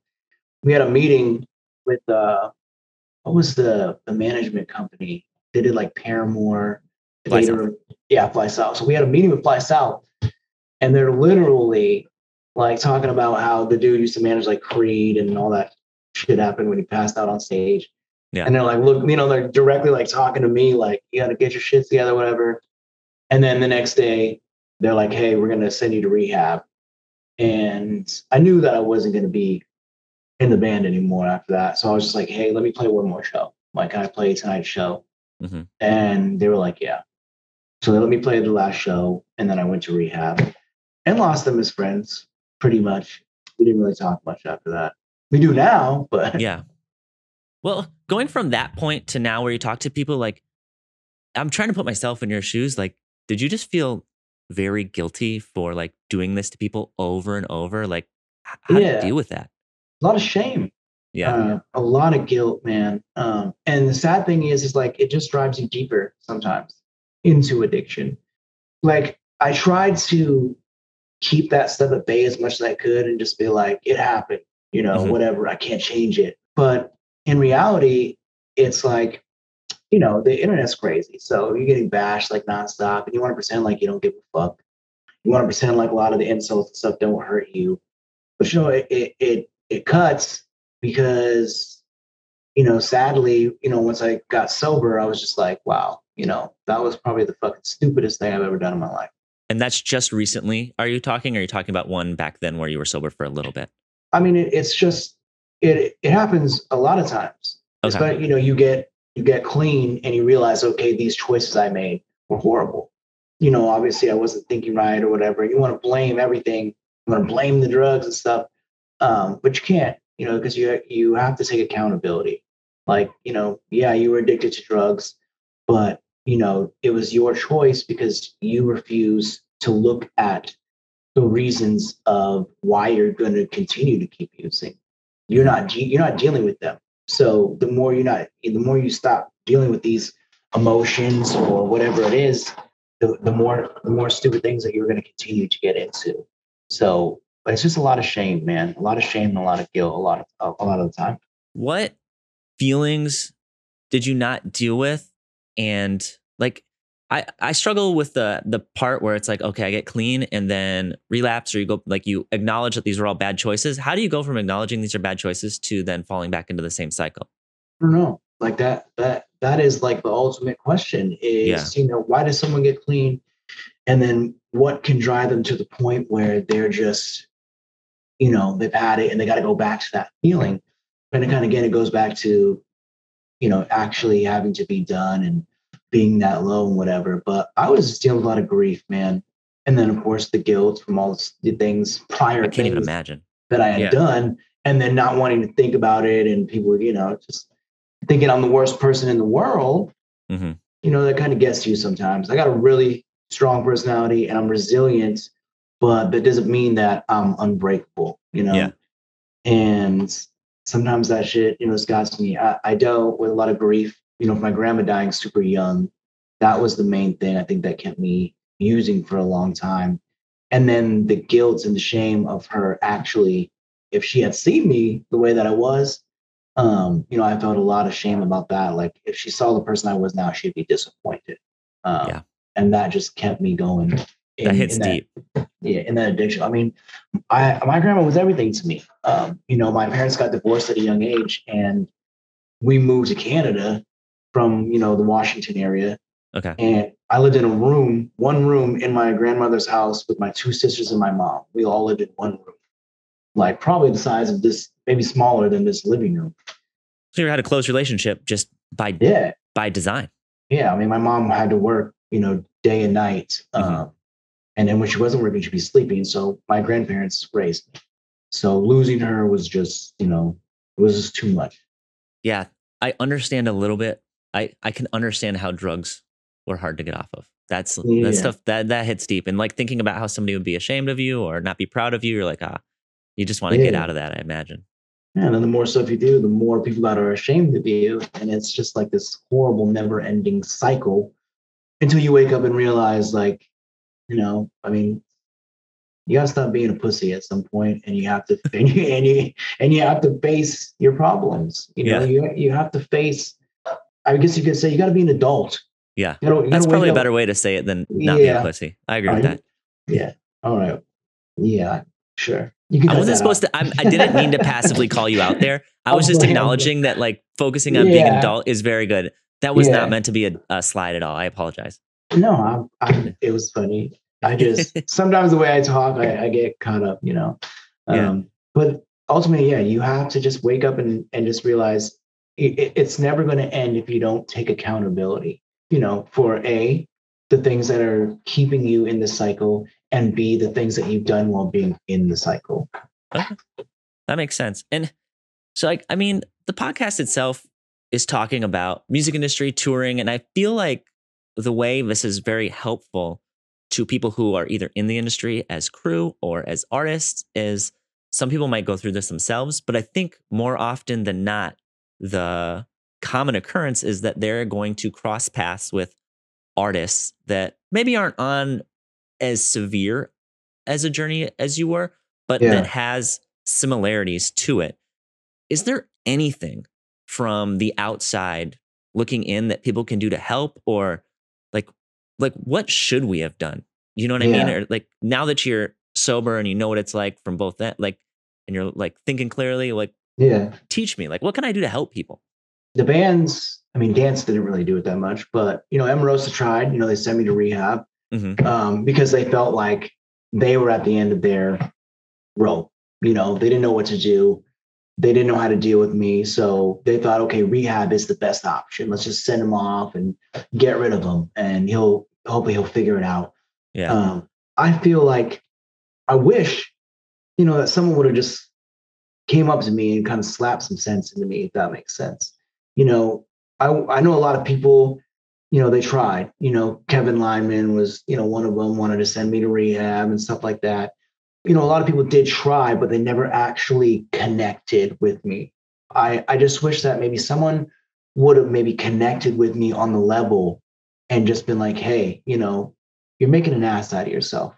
We had a meeting with uh, what was the the management company? They did like Paramore. Fly later, yeah, Fly South. So we had a meeting with Fly South, and they're literally like talking about how the dude used to manage like Creed and all that shit happened when he passed out on stage. Yeah. And they're like, look, you know, they're directly like talking to me, like, you got to get your shit together, whatever. And then the next day, they're like, hey, we're going to send you to rehab. And I knew that I wasn't going to be in the band anymore after that. So I was just like, hey, let me play one more show. Like, can I play tonight's show? Mhm. And they were like, yeah. So they let me play the last show. And then I went to rehab and lost them as friends pretty much. We didn't really talk much after that. We do now, but Yeah. Well, going from that point to now where you talk to people, like I'm trying to put myself in your shoes. Like, did you just feel very guilty for like doing this to people over and over? Like, how do you deal with that? a lot of shame. Yeah. uh, a lot of guilt, man. Um, and the sad thing is, is like it just drives you deeper sometimes into addiction. Like I tried to keep that stuff at bay as much as I could and just be like, it happened, you know, Mhm. whatever. I can't change it. But in reality, it's like, you know, the internet's crazy. So you're getting bashed like nonstop and you want to pretend like you don't give a fuck. You want to pretend like a lot of the insults and stuff don't hurt you. But you know, it it it, it cuts because you know, sadly, you know, once I got sober, I was just like, wow, you know, that was probably the fucking stupidest thing I've ever done in my life. And that's just recently. Are you talking? Or are you talking about one back then where you were sober for a little bit? I mean, it, it's just it it happens a lot of times. Okay. But you know, you get you get clean and you realize, okay, these choices I made were horrible. You know, obviously I wasn't thinking right or whatever. You want to blame everything. You want to blame the drugs and stuff, um, but you can't. You know, because you you have to take accountability. Like, you know, yeah, you were addicted to drugs, but you know, it was your choice because you refuse to look at the reasons of why you're going to continue to keep using. You're not you're not dealing with them. So the more you're not, the more you stop dealing with these emotions or whatever it is, the, the more the more stupid things that you're going to continue to get into. So, but it's just a lot of shame, man. A lot of shame and a lot of guilt. A lot of a lot of the time. What feelings did you not deal with? And like, I, I struggle with the the part where it's like, okay, I get clean and then relapse, or you go like you acknowledge that these are all bad choices. How do you go from acknowledging these are bad choices to then falling back into the same cycle? I don't know. Like that that that is like the ultimate question is, you know, why does someone get clean? And then what can drive them to the point where they're just, you know, they've had it and they got to go back to that feeling. And it kind of again, it goes back to, you know, actually having to be done and being that low and whatever. But I was just dealing with a lot of grief, man. And then of course the guilt from all the things prior I can't things even imagine. that I had Yeah. done, and then not wanting to think about it, and people, you know, just thinking I'm the worst person in the world. Mhm. You know, that kind of gets to you sometimes. I got a really strong personality, and I'm resilient, but that doesn't mean that I'm unbreakable. You know, Yeah. and sometimes that shit, you know, has got to me. I, I dealt with a lot of grief. You know, my grandma dying super young, that was the main thing I think that kept me using for a long time. And then the guilt and the shame of her actually, if she had seen me the way that I was, um, you know, I felt a lot of shame about that. Like if she saw the person I was now, she'd be disappointed. Um, Yeah. And that just kept me going. That in- hits in deep. yeah, in that addiction. I mean, I my grandma was everything to me. Um, you know, my parents got divorced at a young age, and we moved to Canada from you know the Washington area, Okay. and I lived in a room, one room in my grandmother's house with my two sisters and my mom. We all lived in one room, like probably the size of this, maybe smaller than this living room. So you had a close relationship just by Yeah, by design. yeah. I mean, my mom had to work, you know, day and night. Mhm. Um, and then when she wasn't working, she'd be sleeping. So my grandparents raised me. So losing her was just, you know, it was just too much. Yeah, I understand a little bit. I I can understand how drugs were hard to get off of. That's Yeah. that stuff that that hits deep. And like thinking about how somebody would be ashamed of you or not be proud of you, you're like, ah, you just want to get out of that. I imagine. Yeah, and then the more stuff you do, the more people that are ashamed of you. And it's just like this horrible, never ending cycle until you wake up and realize, like, you know, I mean, you gotta stop being a pussy at some point and you have to and you and you, and you have to face your problems. You know, you you have to face I guess you could say you gotta be an adult. Yeah. You gotta, you That's probably a better way to say it than not being a pussy. I agree with Right. that. Yeah. All right. Yeah, sure. I wasn't supposed to. I'm, I didn't mean to passively call you out there. I was Oh, just acknowledging that, like, focusing on being an adult is very good. That was Yeah. not meant to be a, a slide at all. I apologize. No, I, I, it was funny. I just sometimes the way I talk, I, I get caught up, you know. Yeah. Um, but ultimately, yeah, you have to just wake up and and just realize it, it- it's never going to end if you don't take accountability. You know, for a the things that are keeping you in the cycle, and b the things that you've done while being in the cycle. That makes sense. And so, like, I mean, the podcast itself is talking about music industry, touring, and I feel like the way this is very helpful to people who are either in the industry as crew or as artists is some people might go through this themselves, but I think more often than not, the common occurrence is that they're going to cross paths with artists that maybe aren't on as severe as a journey as you were, but Yeah. that has similarities to it. Is there anything from the outside looking in that people can do to help or like what should we have done? You know what I mean? Or like now that you're sober and you know what it's like from both that like and you're like thinking clearly, like Yeah. teach me, like what can I do to help people? The bands, I mean, dance didn't really do it that much, but you know, Emarosa tried, you know, they sent me to rehab hmm um, because they felt like they were at the end of their rope. You know, they didn't know what to do. They didn't know how to deal with me. So they thought, okay, rehab is the best option. Let's just send him off and get rid of him. And he'll hopefully he'll figure it out. Yeah. Um, I feel like I wish, you know, that someone would have just came up to me and kind of slapped some sense into me, if that makes sense. You know, I I know a lot of people, you know, they tried. You know, Kevin Lyman was, you know, one of them wanted to send me to rehab and stuff like that. You know, a lot of people did try, but they never actually connected with me. I I just wish that maybe someone would have maybe connected with me on the level and just been like, hey, you know, you're making an ass out of yourself.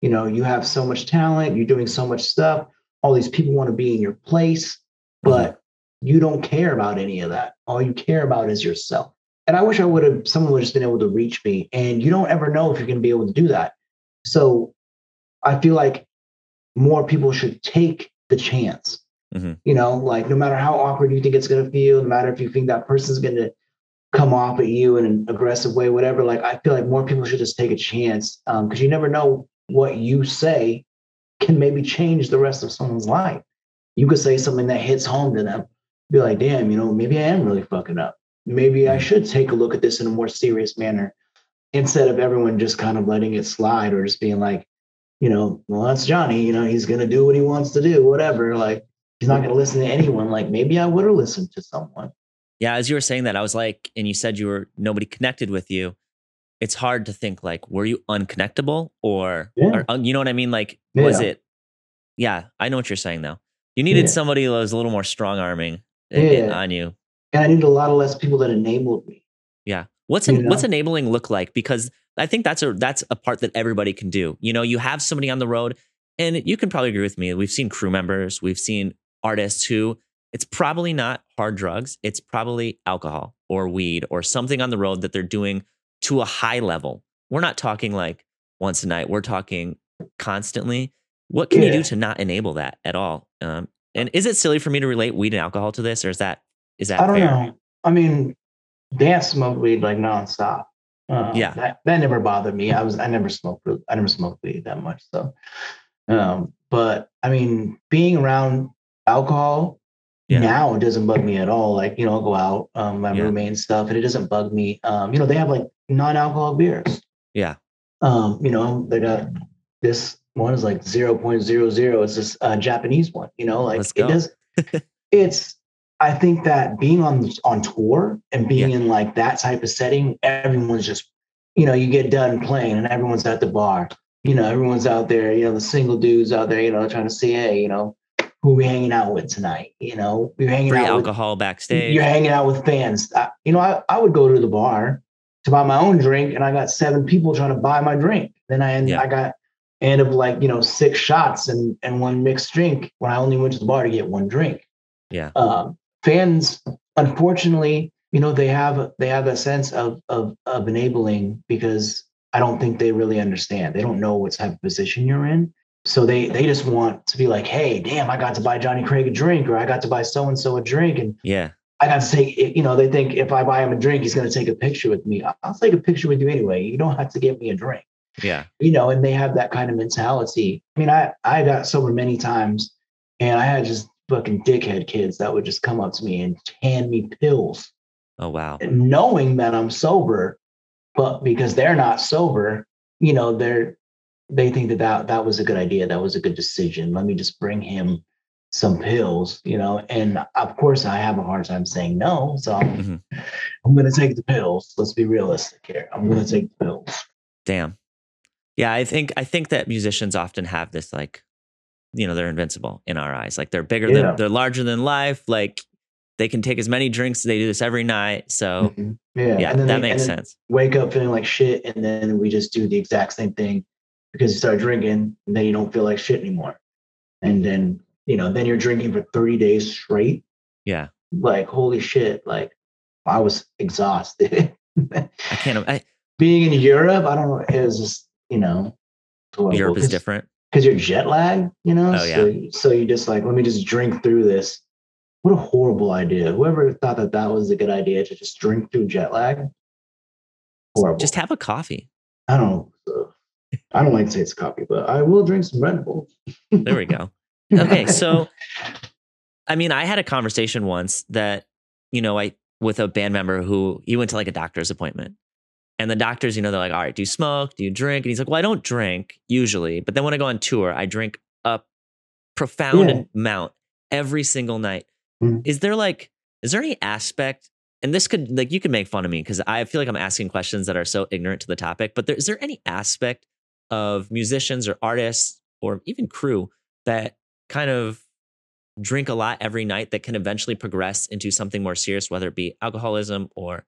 You know, you have so much talent, you're doing so much stuff. All these people want to be in your place, but you don't care about any of that. All you care about is yourself. And I wish I would have, someone would have just been able to reach me. And you don't ever know if you're going to be able to do that. So I feel like more people should take the chance. Mhm. You know, like no matter how awkward you think it's going to feel, no matter if you think that person's going to come off at you in an aggressive way, whatever. Like I feel like more people should just take a chance um, because you never know what you say can maybe change the rest of someone's life. You could say something that hits home to them, be like, damn, you know, maybe I am really fucking up. Maybe I mm. should take a look at this in a more serious manner instead of everyone just kind of letting it slide or just being like, you know, well, that's Johnny, you know, he's going to do what he wants to do, whatever. Like, he's not going to listen to anyone. Like, maybe I would have listened to someone. Yeah, as you were saying that, I was like, and you said you were nobody connected with you. It's hard to think like, were you unconnectable or, Yeah. or you know what I mean? Like, was it? Yeah, I know what you're saying though. You needed Yeah. somebody that was a little more strong arming eh, eh, Yeah. on you. And I needed a lot of less people that enabled me. Yeah. What's en- what's enabling look like? Because I think that's a that's a part that everybody can do. You know, you have somebody on the road, and you can probably agree with me. We've seen crew members, we've seen artists who it's probably not hard drugs. It's probably alcohol or weed or something on the road that they're doing to a high level. We're not talking like once a night. We're talking constantly. What can you do to not enable that at all? Um, and is it silly for me to relate weed and alcohol to this, or is that is that I don't fair? know. I mean, dance smoked weed like nonstop. Uh, Yeah. that, that never bothered me. I was I never smoked I never smoked weed that much. So, um, but I mean, being around alcohol Yeah. now it doesn't bug me at all. Like you know, I'll go out, um, my Yeah. roommate and stuff, and it doesn't bug me. Um, you know, they have like non-alcoholic beers. Yeah. Um, you know, they got this one is like zero point zero zero. It's this uh, Japanese one. You know, like it does. it's I think that being on on tour and being in like that type of setting, everyone's just, you know, you get done playing and everyone's at the bar. You know, everyone's out there, you know, the single dudes out there, you know, trying to see, hey, you know, who we hanging out with tonight? You know, we're hanging Free out with alcohol backstage. you're hanging out with fans. I, you know, I, I would go to the bar to buy my own drink, and I got seven people trying to buy my drink. Then I end, Yeah. I got end up like you know six shots and and one mixed drink when I only went to the bar to get one drink. Yeah. Um, fans, unfortunately, you know, they have they have a sense of of of enabling because I don't think they really understand. They don't know what type of position you're in. So they they just want to be like, hey, damn, I got to buy Johnny Craig a drink, or I got to buy so and so a drink, and Yeah. I got to take, you know, they think if I buy him a drink, he's going to take a picture with me. I'll take a picture with you anyway. You don't have to give me a drink, Yeah. you know, and they have that kind of mentality. I mean, I, I got sober many times and I had just fucking dickhead kids that would just come up to me and hand me pills Oh wow. knowing that I'm sober, but because they're not sober, you know, they're, they think that, that that was a good idea. That was a good decision. Let me just bring him some pills, you know, and of course I have a hard time saying no. So I'm, Mhm. I'm going to take the pills. Let's be realistic here. I'm going to take the pills. Damn. Yeah, I think I think that musicians often have this like, you know, they're invincible in our eyes. Like they're bigger Yeah. than they're larger than life. Like they can take as many drinks. They do this every night. So Mhm. Yeah. yeah, and then that they- makes sense. Wake up feeling like shit. And then we just do the exact same thing because you start drinking and then you don't feel like shit anymore. And then, you know, then you're drinking for 30 days straight. Yeah. Like, holy shit. Like, I was exhausted. I can't. I, Being in Europe, I don't know, it was just, you know, Europe is different. Because you're jet lagged, you know? Oh, so, so you just like, let me just drink through this. What a horrible idea. Whoever thought that that was a good idea to just drink through jet lag. Horrible. Just have a coffee. I don't know. I don't like to say it's coffee, but I will drink some Red Bull. there we go. Okay, so I mean, I had a conversation once that you know, I with a band member who he went to like a doctor's appointment. And the doctors, you know, they're like, all right, do you smoke? Do you drink? And he's like, well, I don't drink usually. But then when I go on tour, I drink a profound yeah. amount every single night. Mm-hmm. Is there like, is there any aspect, and this could, like, you can make fun of me because I feel like I'm asking questions that are so ignorant to the topic, but there, is there any aspect of musicians or artists or even crew that kind of drink a lot every night that can eventually progress into something more serious, whether it be alcoholism or,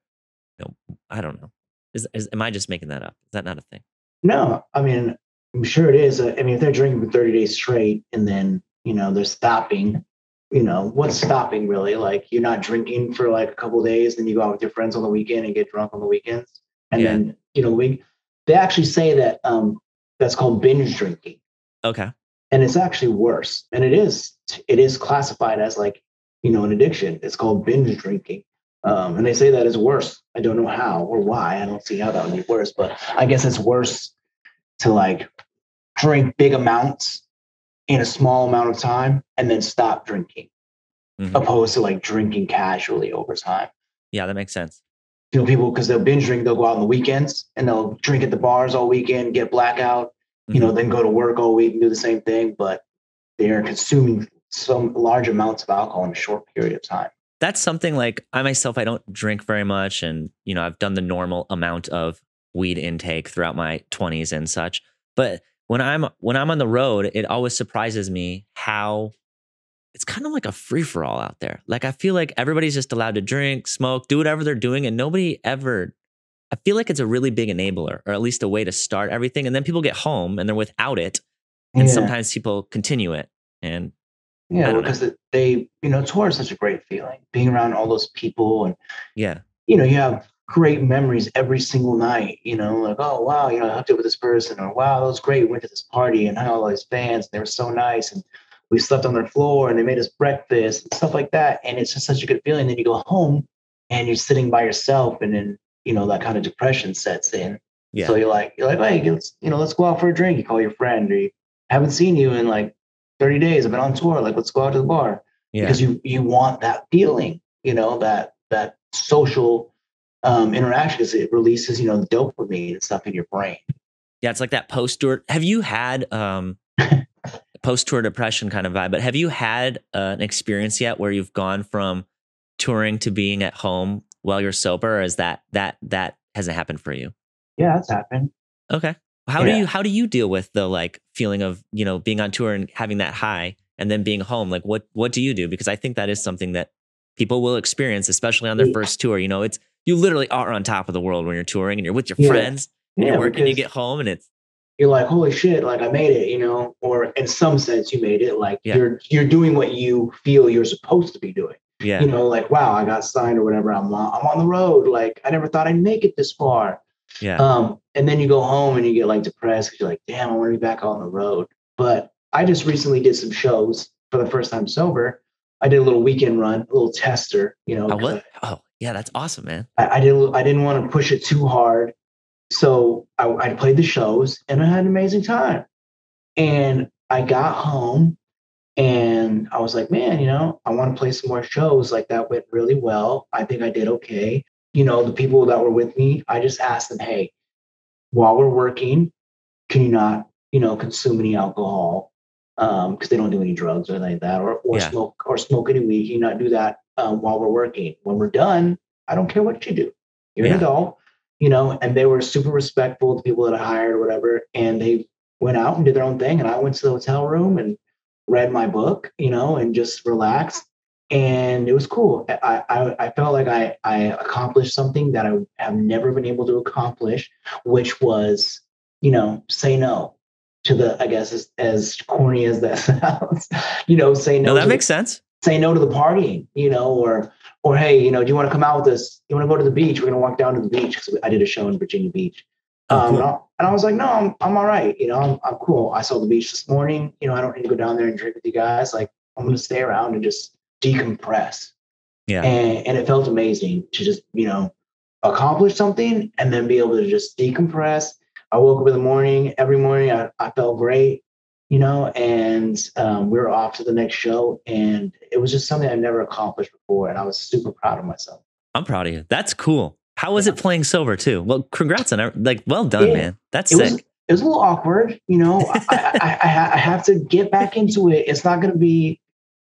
you know, I don't know. Is, is am I just making that up? Is that not a thing? No, I mean, I'm sure it is. I mean, if they're drinking for 30 days straight and then, you know, they're stopping, you know, what's stopping really? Like you're not drinking for like a couple days, then you go out with your friends on the weekend and get drunk on the weekends. And yeah. then, you know, we, they actually say that um, that's called binge drinking. Okay. And it's actually worse. And it is, it is classified as like, you know, an addiction. It's called binge drinking. Um, and they say that is worse. I don't know how or why. I don't see how that would be worse, but I guess it's worse to like drink big amounts in a small amount of time and then stop drinking, mm-hmm. opposed to like drinking casually over time. Yeah, that makes sense. You know, people because they'll binge drink, they'll go out on the weekends and they'll drink at the bars all weekend, get blackout. You know, mm-hmm. then go to work all week and do the same thing, but they are consuming some large amounts of alcohol in a short period of time that's something like I myself, I don't drink very much. And, you know, I've done the normal amount of weed intake throughout my 20s and such. But when I'm when I'm on the road, it always surprises me how it's kind of like a free for all out there. Like I feel like everybody's just allowed to drink, smoke, do whatever they're doing, and nobody ever. I feel like it's a really big enabler, or at least a way to start everything. And then people get home and they're without it, and yeah. sometimes people continue it. And yeah, because know. they, you know, tour is such a great feeling. Being around all those people and yeah, you know, you have great memories every single night. You know, like oh wow, you know, I hooked up with this person, or wow, that was great. We went to this party and had all these fans. And they were so nice, and we slept on their floor, and they made us breakfast and stuff like that. And it's just such a good feeling. Then you go home, and you're sitting by yourself, and then you know that kind of depression sets in. Yeah. So you're like, you're like, hey, let's you know, let's go out for a drink. You call your friend, or you haven't seen you in like 30 days. I've been on tour. Like, let's go out to the bar. Yeah. Because you you want that feeling, you know, that that social um, interaction because it releases, you know, the dopamine and stuff in your brain. Yeah, it's like that post tour. Have you had um post tour depression kind of vibe? But have you had uh, an experience yet where you've gone from touring to being at home while you're sober? Or is that that that hasn't happened for you? Yeah, that's happened. Okay. How yeah. do you how do you deal with the like feeling of you know being on tour and having that high and then being home? Like what what do you do? Because I think that is something that people will experience, especially on their first tour. You know, it's you literally are on top of the world when you're touring and you're with your yeah. friends and yeah, you're working. You get home and it's you're like, holy shit, like I made it, you know, or in some sense you made it. Like yeah. you're you're doing what you feel you're supposed to be doing. Yeah. You know, like wow, I got signed or whatever. I'm on, I'm on the road. Like I never thought I'd make it this far. Yeah. Um, and then you go home and you get like depressed because you're like, damn, I want to be back on the road. But I just recently did some shows for the first time sober. I did a little weekend run, a little tester, you know. Oh, what? oh yeah, that's awesome, man. I, I didn't I didn't want to push it too hard. So I, I played the shows and I had an amazing time. And I got home and I was like, man, you know, I want to play some more shows. Like that went really well. I think I did okay you know, the people that were with me, I just asked them, hey, while we're working, can you not, you know, consume any alcohol? Um, because they don't do any drugs or anything like that, or or yeah. smoke or smoke any weed. Can you not do that um, while we're working? When we're done, I don't care what you do. You're yeah. an adult, you know. And they were super respectful to people that I hired or whatever, and they went out and did their own thing. And I went to the hotel room and read my book, you know, and just relaxed and it was cool. I, I, I felt like I, I accomplished something that I have never been able to accomplish, which was, you know, say no. to the, I guess, as, as corny as that sounds, you know, say no. No, that to makes the, sense. say no to the partying, you know, or or hey, you know, do you want to come out with us? You want to go to the beach? We're gonna walk down to the beach because I did a show in Virginia Beach. Oh, Um, and, I, and I was like, no, I'm, I'm all right. You know, I'm, I'm cool. I saw the beach this morning. You know, I don't need to go down there and drink with you guys. Like, I'm going to stay around and just decompress. Yeah. And, and it felt amazing to just, you know, accomplish something and then be able to just decompress. I woke up in the morning, every morning, I, I felt great, you know, and um, we were off to the next show. And it was just something I've never accomplished before. And I was super proud of myself. I'm proud of you. That's cool. How was it playing sober too? Well, congrats on it. Like, well done, Yeah. man. That's it sick. was it was a little awkward, you know. I, I, I, I have to get back into it. It's not going to be,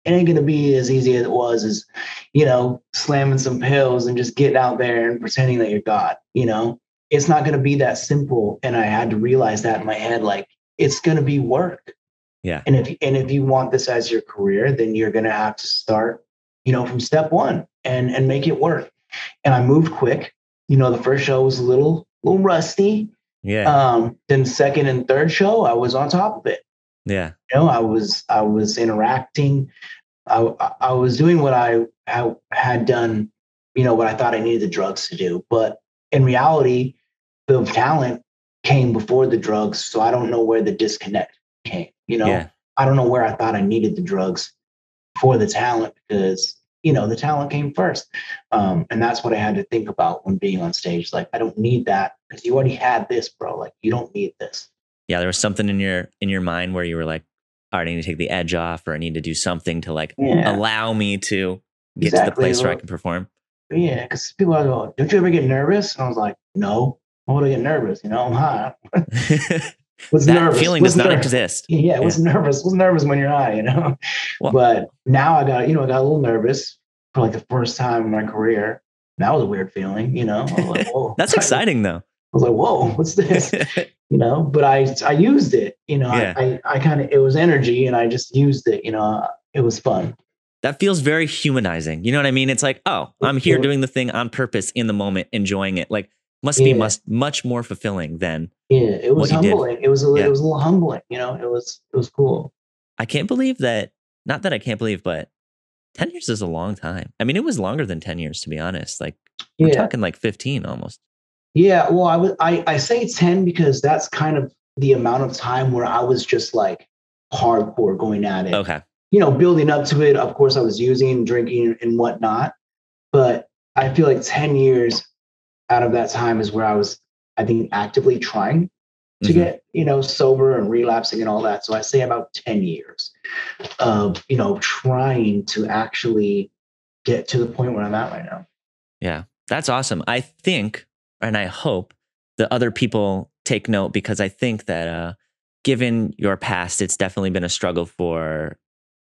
it ain't going to be as easy as it was as, you know, slamming some pills and just getting out there and pretending that you're God. You know, it's not going to be that simple. And I had to realize that in my head, like it's going to be work. Yeah. And if and if you want this as your career, then you're going to have to start, you know, from step one and and make it work. And I moved quick. You know, the first show was a little little rusty. yeah. Um, then second and third show, I was on top of it. yeah. You know, I was I was interacting. I I- I was doing what I ha- had done. You know, what I thought I needed the drugs to do, but in reality, the talent came before the drugs. So I don't know where the disconnect came. You know, Yeah. I don't know where I thought I needed the drugs for the talent because you know the talent came first, um, and that's what I had to think about when being on stage. Like I don't need that because you already had this, bro. Like you don't need this. Yeah. There was something in your in your mind where you were like, all right, I need to take the edge off, or I need to do something to like Yeah, allow me to get to the place where I can perform. yeah. Because people are going, "Don't you ever get nervous?" And I was like, "No, why would I get nervous? You know, I'm high. that What's nervous? feeling What's does not ner- exist. Yeah, what's nervous? was nervous when you're high? You know. Well- but now I got, you know, I got a little nervous for like the first time in my career. That was a weird feeling, you know. Like. That's exciting though. I was like, whoa, what's this? you know, but I I used it, you know, Yeah. I, I, I kind of it was energy and I just used it, you know, it was fun. that feels very humanizing. You know what I mean? It's like, oh, I'm here doing the thing on purpose in the moment, enjoying it. Like, must be Yeah. much more fulfilling than Yeah, it was What you did. humbling. It was a, Yeah. it was a little humbling, you know. It was it was cool. I can't believe that. Not that I can't believe, but ten years is a long time. I mean, it was longer than ten years to be honest. Like we're Yeah, talking like fifteen almost. yeah. Well, I was I I say ten because that's kind of the amount of time where I was just like hardcore going at it. Okay, you know, building up to it, of course, I was using, drinking, and whatnot. But I feel like 10 years out of that time is where I was, I think, actively trying to Mhm. get, you know, sober and relapsing and all that. So I say about 10 years of, you know, trying to actually get to the point where I'm at right now. yeah, that's awesome. I think, and I hope that other people take note because I think that, uh, given your past, it's definitely been a struggle for,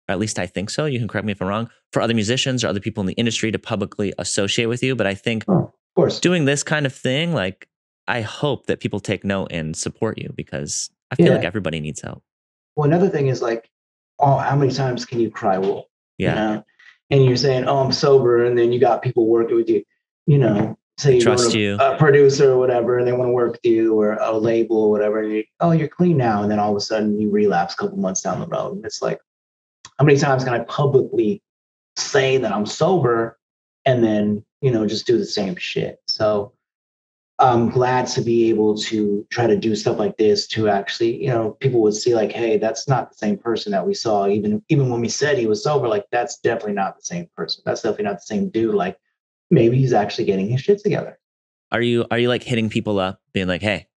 at least I think so. You can correct me if I'm wrong. For other musicians or other people in the industry to publicly associate with you, but I think Oh, of course. doing this kind of thing, like I hope that people take note and support you because I feel Yeah. like everybody needs help. Well, another thing is like, oh, how many times can you cry wolf? Yeah. You know? And you're saying, oh, I'm sober. And then you got people working with you, you know, say you Trust to you. a producer or whatever, and they want to work with you or a label or whatever. And you, oh, you're clean now. And then all of a sudden you relapse a couple months down the road. And it's like, how many times can I publicly say that I'm sober and then, you know, just do the same shit? So I'm glad to be able to try to do stuff like this to actually, you know, people would see like, hey, that's not the same person that we saw. Even even when we said he was sober, like that's definitely not the same person. That's definitely not the same dude. Like maybe he's actually getting his shit together. Are you are you like hitting people up, being like, "Hey,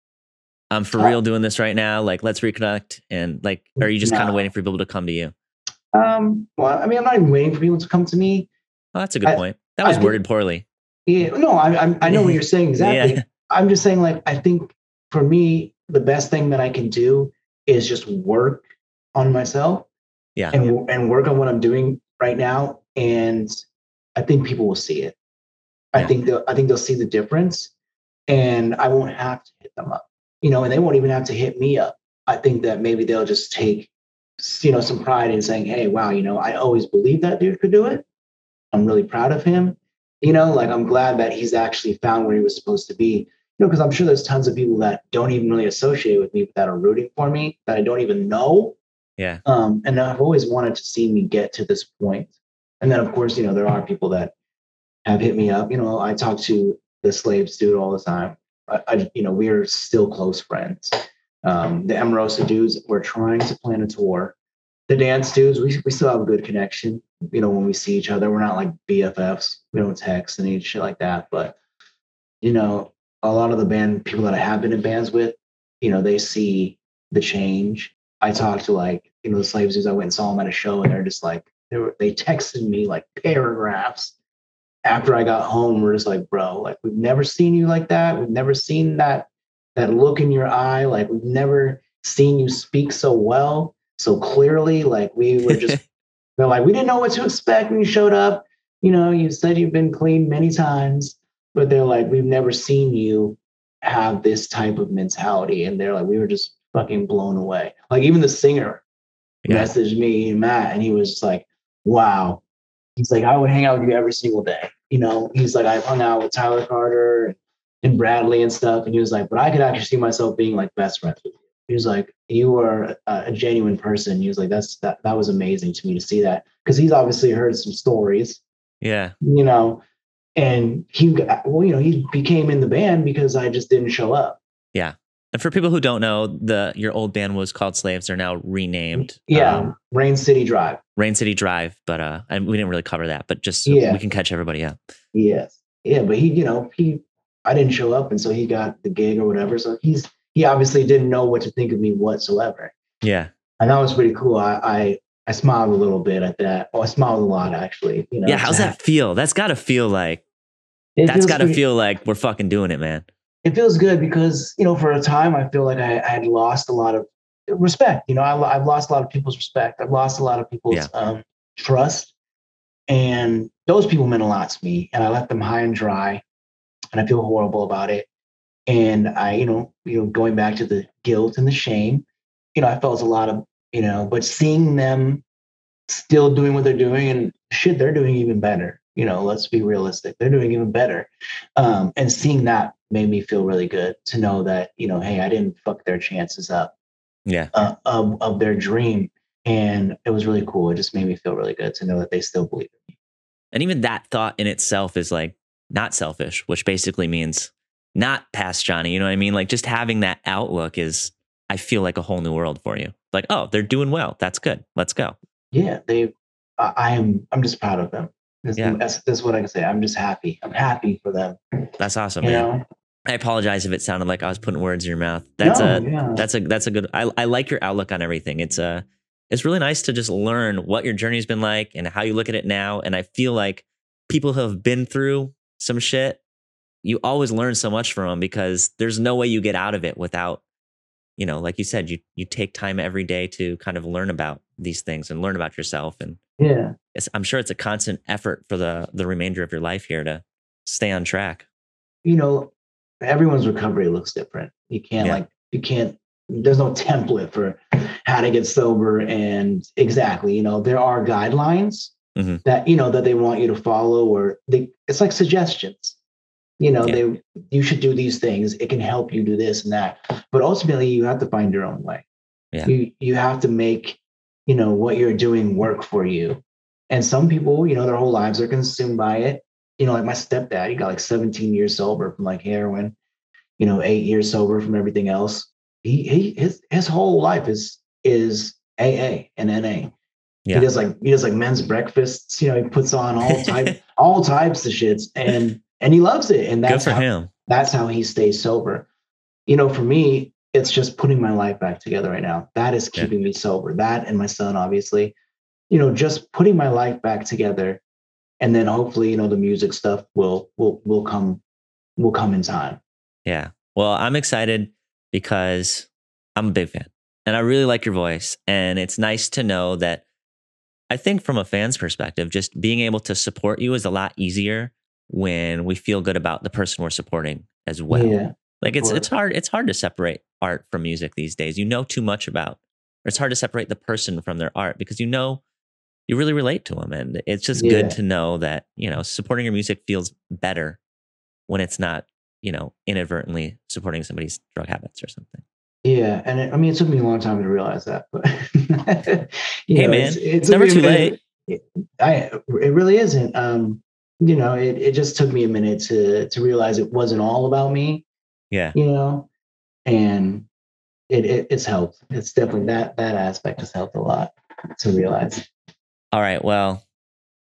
I'm for Uh, real doing this right now. Like, let's reconnect." And like, are you just kind of waiting for people to come to you? Um, well, I mean, I'm not even waiting for people to come to me. Oh, that's a good I- point. That was think- worded poorly. Yeah, no, I, I, I know what you're saying exactly. Yeah. I'm just saying, like, I think for me, the best thing that I can do is just work on myself Yeah. and and work on what I'm doing right now. And I think people will see it. I Yeah. think they'll I think they'll see the difference, and I won't have to hit them up, you know, and they won't even have to hit me up. I think that maybe they'll just take, you know, some pride in saying, "Hey, wow, you know, I always believed that dude could do it. I'm really proud of him." You know, like I'm glad that he's actually found where he was supposed to be. you know, because I'm sure there's tons of people that don't even really associate with me that are rooting for me that I don't even know. Yeah. Um, and I've always wanted to see me get to this point. And then, of course, you know, there are people that have hit me up. You know, I talk to the slaves dude all the time. I, I you know, we are still close friends. Um, the Emarosa dudes, we're trying to plan a tour. The dance dudes, we, we still have a good connection. You know, when we see each other, we're not like BFFs. We don't text and any shit like that. But, you know, a lot of the band people that I have been in bands with, you know, they see the change. I talked to like, you know, the slaves dudes, I went and saw them at a show and they're just like, they were, they texted me like paragraphs after I got home. We're just like, bro, like we've never seen you like that. We've never seen that, that look in your eye. Like we've never seen you speak so well, so clearly. Like we were just, they're like, we didn't know what to expect when you showed up. You know, you said you've been clean many times, but they're like, we've never seen you have this type of mentality. And they're like, we were just fucking blown away. Like even the singer Yeah. messaged me, Matt, and he was just like, wow. He's like, I would hang out with you every single day. You know, he's like, I've hung out with Tyler Carter and Bradley and stuff. And he was like, but I could actually see myself being like best friends with you. He was like, you are a, a genuine person. He was like, that's that that was amazing to me to see that. Because he's obviously heard some stories, Yeah. you know, and he well, you know, he became in the band because I just didn't show up. Yeah, and for people who don't know, the your old band was called Slaves. They're now renamed. Yeah, um, Rain City Drive. Rain City Drive, but uh, and we didn't really cover that, but just so Yeah. we can catch everybody up. Yes. Yeah, but he, you know, he I didn't show up and so he got the gig or whatever. So he's he obviously didn't know what to think of me whatsoever. Yeah. And that was pretty cool. I I, I smiled a little bit at that. Oh, I smiled a lot actually. You know, yeah. How's that feel? That's got to feel like It that's got to feel like we're fucking doing it, man. It feels good because you know, for a time, I feel like I, I had lost a lot of respect. You know, I, I've lost a lot of people's respect. I've lost a lot of people's Yeah. um, trust, and those people meant a lot to me. And I left them high and dry, and I feel horrible about it. And I, you know, you know, going back to the guilt and the shame, you know, I felt a lot of, you know, but seeing them still doing what they're doing and shit, they're doing even better. You know, let's be realistic. They're doing even better. Um, and seeing that made me feel really good to know that, you know, hey, I didn't fuck their chances up Yeah. uh, of, of their dream. And it was really cool. It just made me feel really good to know that they still believe in me. And even that thought in itself is like not selfish, which basically means not past Johnny. You know what I mean? Like just having that outlook is, I feel like a whole new world for you. Like, oh, they're doing well. That's good. Let's go. Yeah, they, I, I am, I'm just proud of them. That's, Yeah. that's, that's what I can say. I'm just happy. I'm happy for them. That's awesome, you man. know? I apologize if it sounded like I was putting words in your mouth. That's No, a yeah. that's a that's a good. I I like your outlook on everything. It's a it's really nice to just learn what your journey's been like and how you look at it now. And I feel like people who have been through some shit, you always learn so much from them because there's no way you get out of it without, you know, like you said, you you take time every day to kind of learn about these things and learn about yourself. And yeah. it's, I'm sure it's a constant effort for the the remainder of your life here to stay on track. you know, everyone's recovery looks different. You can't Yeah. like you can't there's no template for how to get sober and exactly, you know, there are guidelines Mhm. that you know that they want you to follow or they it's like suggestions. You know, Yeah. they you should do these things. It can help you do this and that. But ultimately you have to find your own way. Yeah. You you have to make, you know, what you're doing work for you. And some people, you know, their whole lives are consumed by it you know, like my stepdad, he got like 17 years sober from like heroin, you know, eight years sober from everything else. He, he his his whole life is is AA and NA. Yeah. He does like he does like men's breakfasts, you know, he puts on all type all types of shits and and he loves it. And Good that's for how, him. that's how he stays sober. You know, for me, it's just putting my life back together right now. That is Yeah. keeping me sober. That and my son, obviously. You know, just putting my life back together. And then hopefully, you know, the music stuff will will will come will come in time. Yeah. Well, I'm excited because I'm a big fan and I really like your voice. And it's nice to know that I think from a fan's perspective, just being able to support you is a lot easier when we feel good about the person we're supporting as well. yeah. like it's it's hard it's hard to separate art from music these days. You know too much about or it's hard to separate the person from their art because you know you really relate to them and it's just Yeah. good to know that, you know, supporting your music feels better when it's not you know, inadvertently supporting somebody's drug habits or something. Yeah, and it, I mean, it took me a long time to realize that, but hey, know, man, it's, it's, never too late. It, I it really isn't. Um, you know, it it just took me a minute to to realize it wasn't all about me. Yeah, you know, and it, it it's helped. It's definitely that that aspect has helped a lot to realize. All right, well,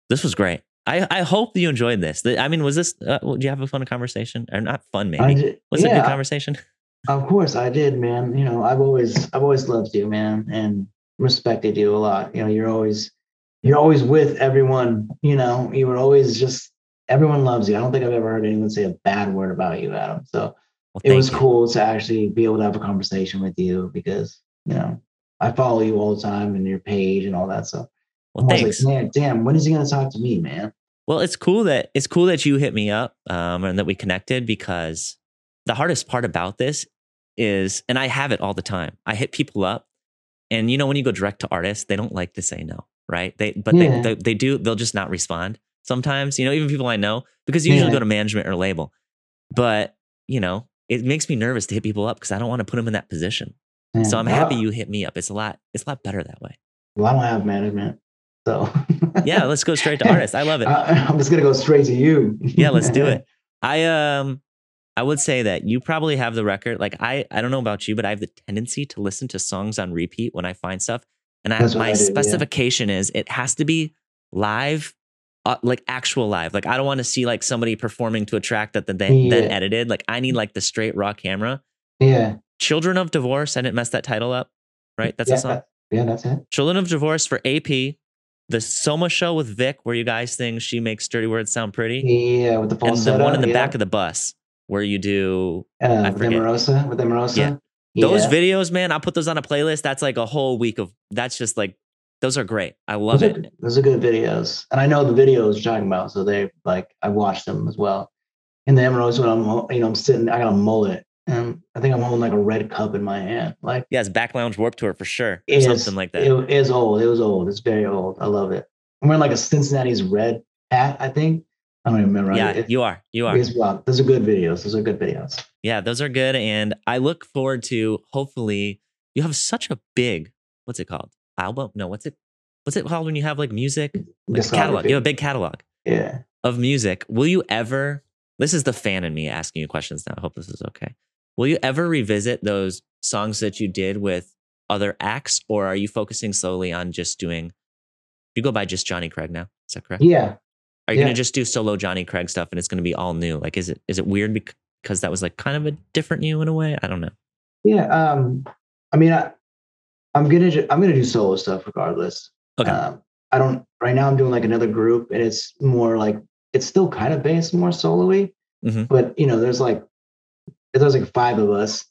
this was great. I, I hope you enjoyed this. I mean, was this? Uh, did you have a fun conversation or not fun? Maybe did, was yeah, it a good conversation? Of course, I did, man. You know, I've always I've always loved you, man, and respected you a lot. You know, you're always you're always with everyone. You know, you were always just everyone loves you. I don't think I've ever heard anyone say a bad word about you, Adam. So well, it was you. cool to actually be able to have a conversation with you because you know I follow you all the time and your page and all that stuff. Well, I was thanks. like, man, damn, when is he going to talk to me, man? Well, it's cool that it's cool that you hit me up um, and that we connected because the hardest part about this is, and I have it all the time. I hit people up, and you know when you go direct to artists, they don't like to say no, right? They but yeah. they, they, they do. They'll just not respond sometimes. You know, even people I know because you usually yeah. go to management or label, but you know it makes me nervous to hit people up because I don't want to put them in that position. Yeah. So I'm happy you hit me up. It's a lot. It's a lot better that way. Well, I don't have management. So yeah, let's go straight to artists. I love it. I, am just gonna go straight to you. yeah, let's do it. I um I would say that you probably have the record. Like I I don't know about you, but I have the tendency to listen to songs on repeat when I find stuff. And I, my do, specification yeah. is it has to be live, uh, like actual live. Like I don't want to see like somebody performing to a track that then yeah. then edited. Like I need like the straight raw camera. Yeah. Children of Divorce. I didn't mess that title up, right? That's yeah, a song. yeah, that's it. Children of Divorce for AP the Soma show with Vic, where you guys think she makes dirty words sound pretty. Yeah, with the falsetto. And the one in the yeah. back of the bus where you do uh, with Emarosa, with Emarosa. Yeah. Those yeah. videos, man, I'll put those on a playlist. That's like a whole week of that's just like those are great. I love those it. Are, those are good videos. And I know the videos you're talking about. So they like I watched them as well. In the Emarosa when I'm you know, I'm sitting, I got a mullet and I think I'm holding like a red cup in my hand. Like yeah, it's back lounge Warped Tour for sure. Or something like that. It is old. It was old. It's very old. I love it. I'm wearing like a Cincinnati's red hat, I think. I don't even remember. Yeah, it, you are. You are. Well, those are good videos. Those are good videos. Yeah, those are good. And I look forward to hopefully you have such a big, what's it called? Album? No, what's it? What's it called when you have like music? Like catalog. You have a big catalog. Yeah. Of music. Will you ever, this is the fan in me asking you questions now. I hope this is okay. Will you ever revisit those songs that you did with other acts, or are you focusing solely on just doing you go by just Jonny Craig now. Is that correct? Yeah. Are you yeah. gonna just do solo Jonny Craig stuff and it's gonna be all new? Like, is it is it weird because that was like kind of a different you in a way? I don't know. Yeah. Um. I mean, I, I'm gonna I'm gonna do solo stuff regardless. Okay. Um, I don't right now. I'm doing like another group, and it's more like it's still kind of based more soloy, mm-hmm. but you know, there's like there's like five of us,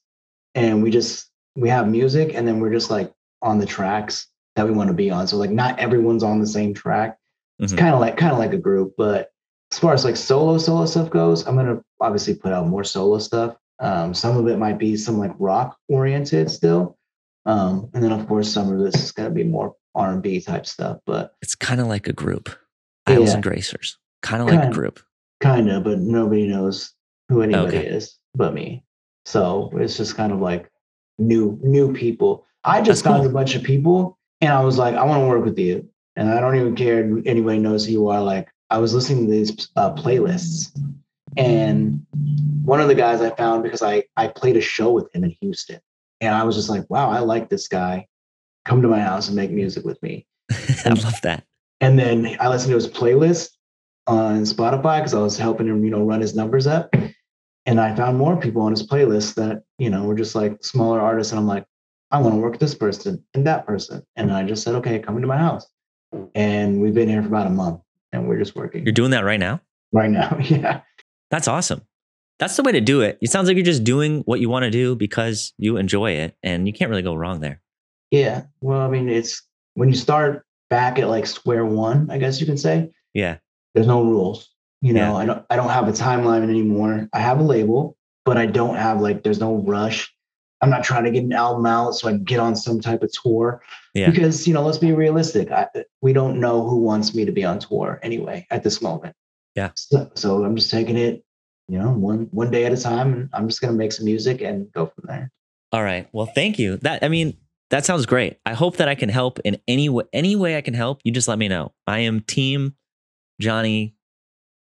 and we just we have music, and then we're just like on the tracks that we want to be on. So like not everyone's on the same track. It's mm-hmm. kind of like kind of like a group, but as far as like solo solo stuff goes, I'm gonna obviously put out more solo stuff. Um, some of it might be some like rock oriented still, um, and then of course some of this is gonna be more R and B type stuff. But it's kind of like a group, Isles yeah. and Glaciers, kind of like a group, kind of, but nobody knows who anybody okay. is but me. So it's just kind of like new new people. I just That's found cool. a bunch of people and I was like, I want to work with you. And I don't even care if anybody knows who you are. Like, I was listening to these uh, playlists. And one of the guys I found because I, I played a show with him in Houston. And I was just like, wow, I like this guy. Come to my house and make music with me. I love that. And then I listened to his playlist on Spotify because I was helping him, you know, run his numbers up. And I found more people on his playlist that, you know, were just like smaller artists. And I'm like, I want to work with this person and that person. And I just said, okay, come into my house. And we've been here for about a month and we're just working. You're doing that right now? Right now. Yeah. That's awesome. That's the way to do it. It sounds like you're just doing what you want to do because you enjoy it and you can't really go wrong there. Yeah. Well, I mean, it's when you start back at like square one, I guess you can say. Yeah. There's no rules. You know, yeah. I don't I don't have a timeline anymore. I have a label, but I don't have like there's no rush I'm not trying to get an album out so I can get on some type of tour. Yeah. Because, you know, let's be realistic. I, we don't know who wants me to be on tour anyway at this moment. Yeah. So, so I'm just taking it you know, one one day at a time. And I'm just gonna make some music and go from there. All right. Well, thank you. That I mean, that sounds great. I hope that I can help in any way. Any way I can help, you just let me know. I am team Jonny.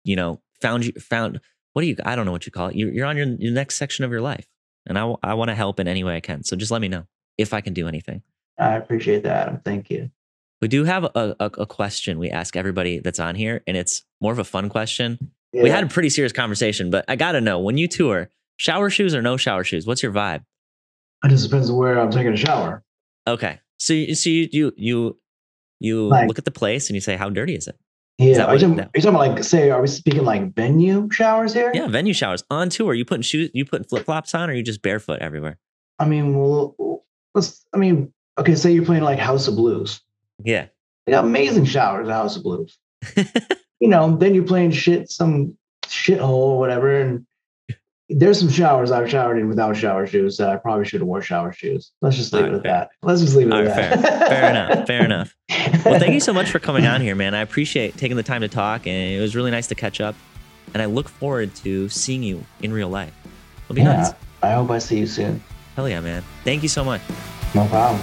You know, found you found. What do you? I don't know what you call it. You're, you're on your, your next section of your life, and I I want to help in any way I can. So just let me know if I can do anything. I appreciate that, Adam. Thank you. We do have a, a, a question we ask everybody that's on here, and it's more of a fun question. Yeah. We had a pretty serious conversation, but I got to know when you tour, shower shoes or no shower shoes? What's your vibe? It just depends on where I'm taking a shower. Okay, so you so you you you, you Like- look at the place and you say, how dirty is it? Yeah. Are you, talking, are you talking about like say, are we speaking like venue showers here? Yeah, venue showers on tour. Are you putting shoes? You putting flip flops on, or you just barefoot everywhere? I mean, well, let's. I mean, okay. Say you're playing like House of Blues. Yeah, They got amazing showers at House of Blues. you know, then you're playing shit, some shithole or whatever, and there's some showers I've showered in without shower shoes that I probably should have wore shower shoes. Let's just leave All it at fair. that. Let's just leave it All at right, that. fair enough. Fair enough. Well, thank you so much for coming on here, man. I appreciate taking the time to talk, and it was really nice to catch up. And I look forward to seeing you in real life. It'll be Yeah, nice. I hope I see you soon. Hell yeah, man. Thank you so much. No problem.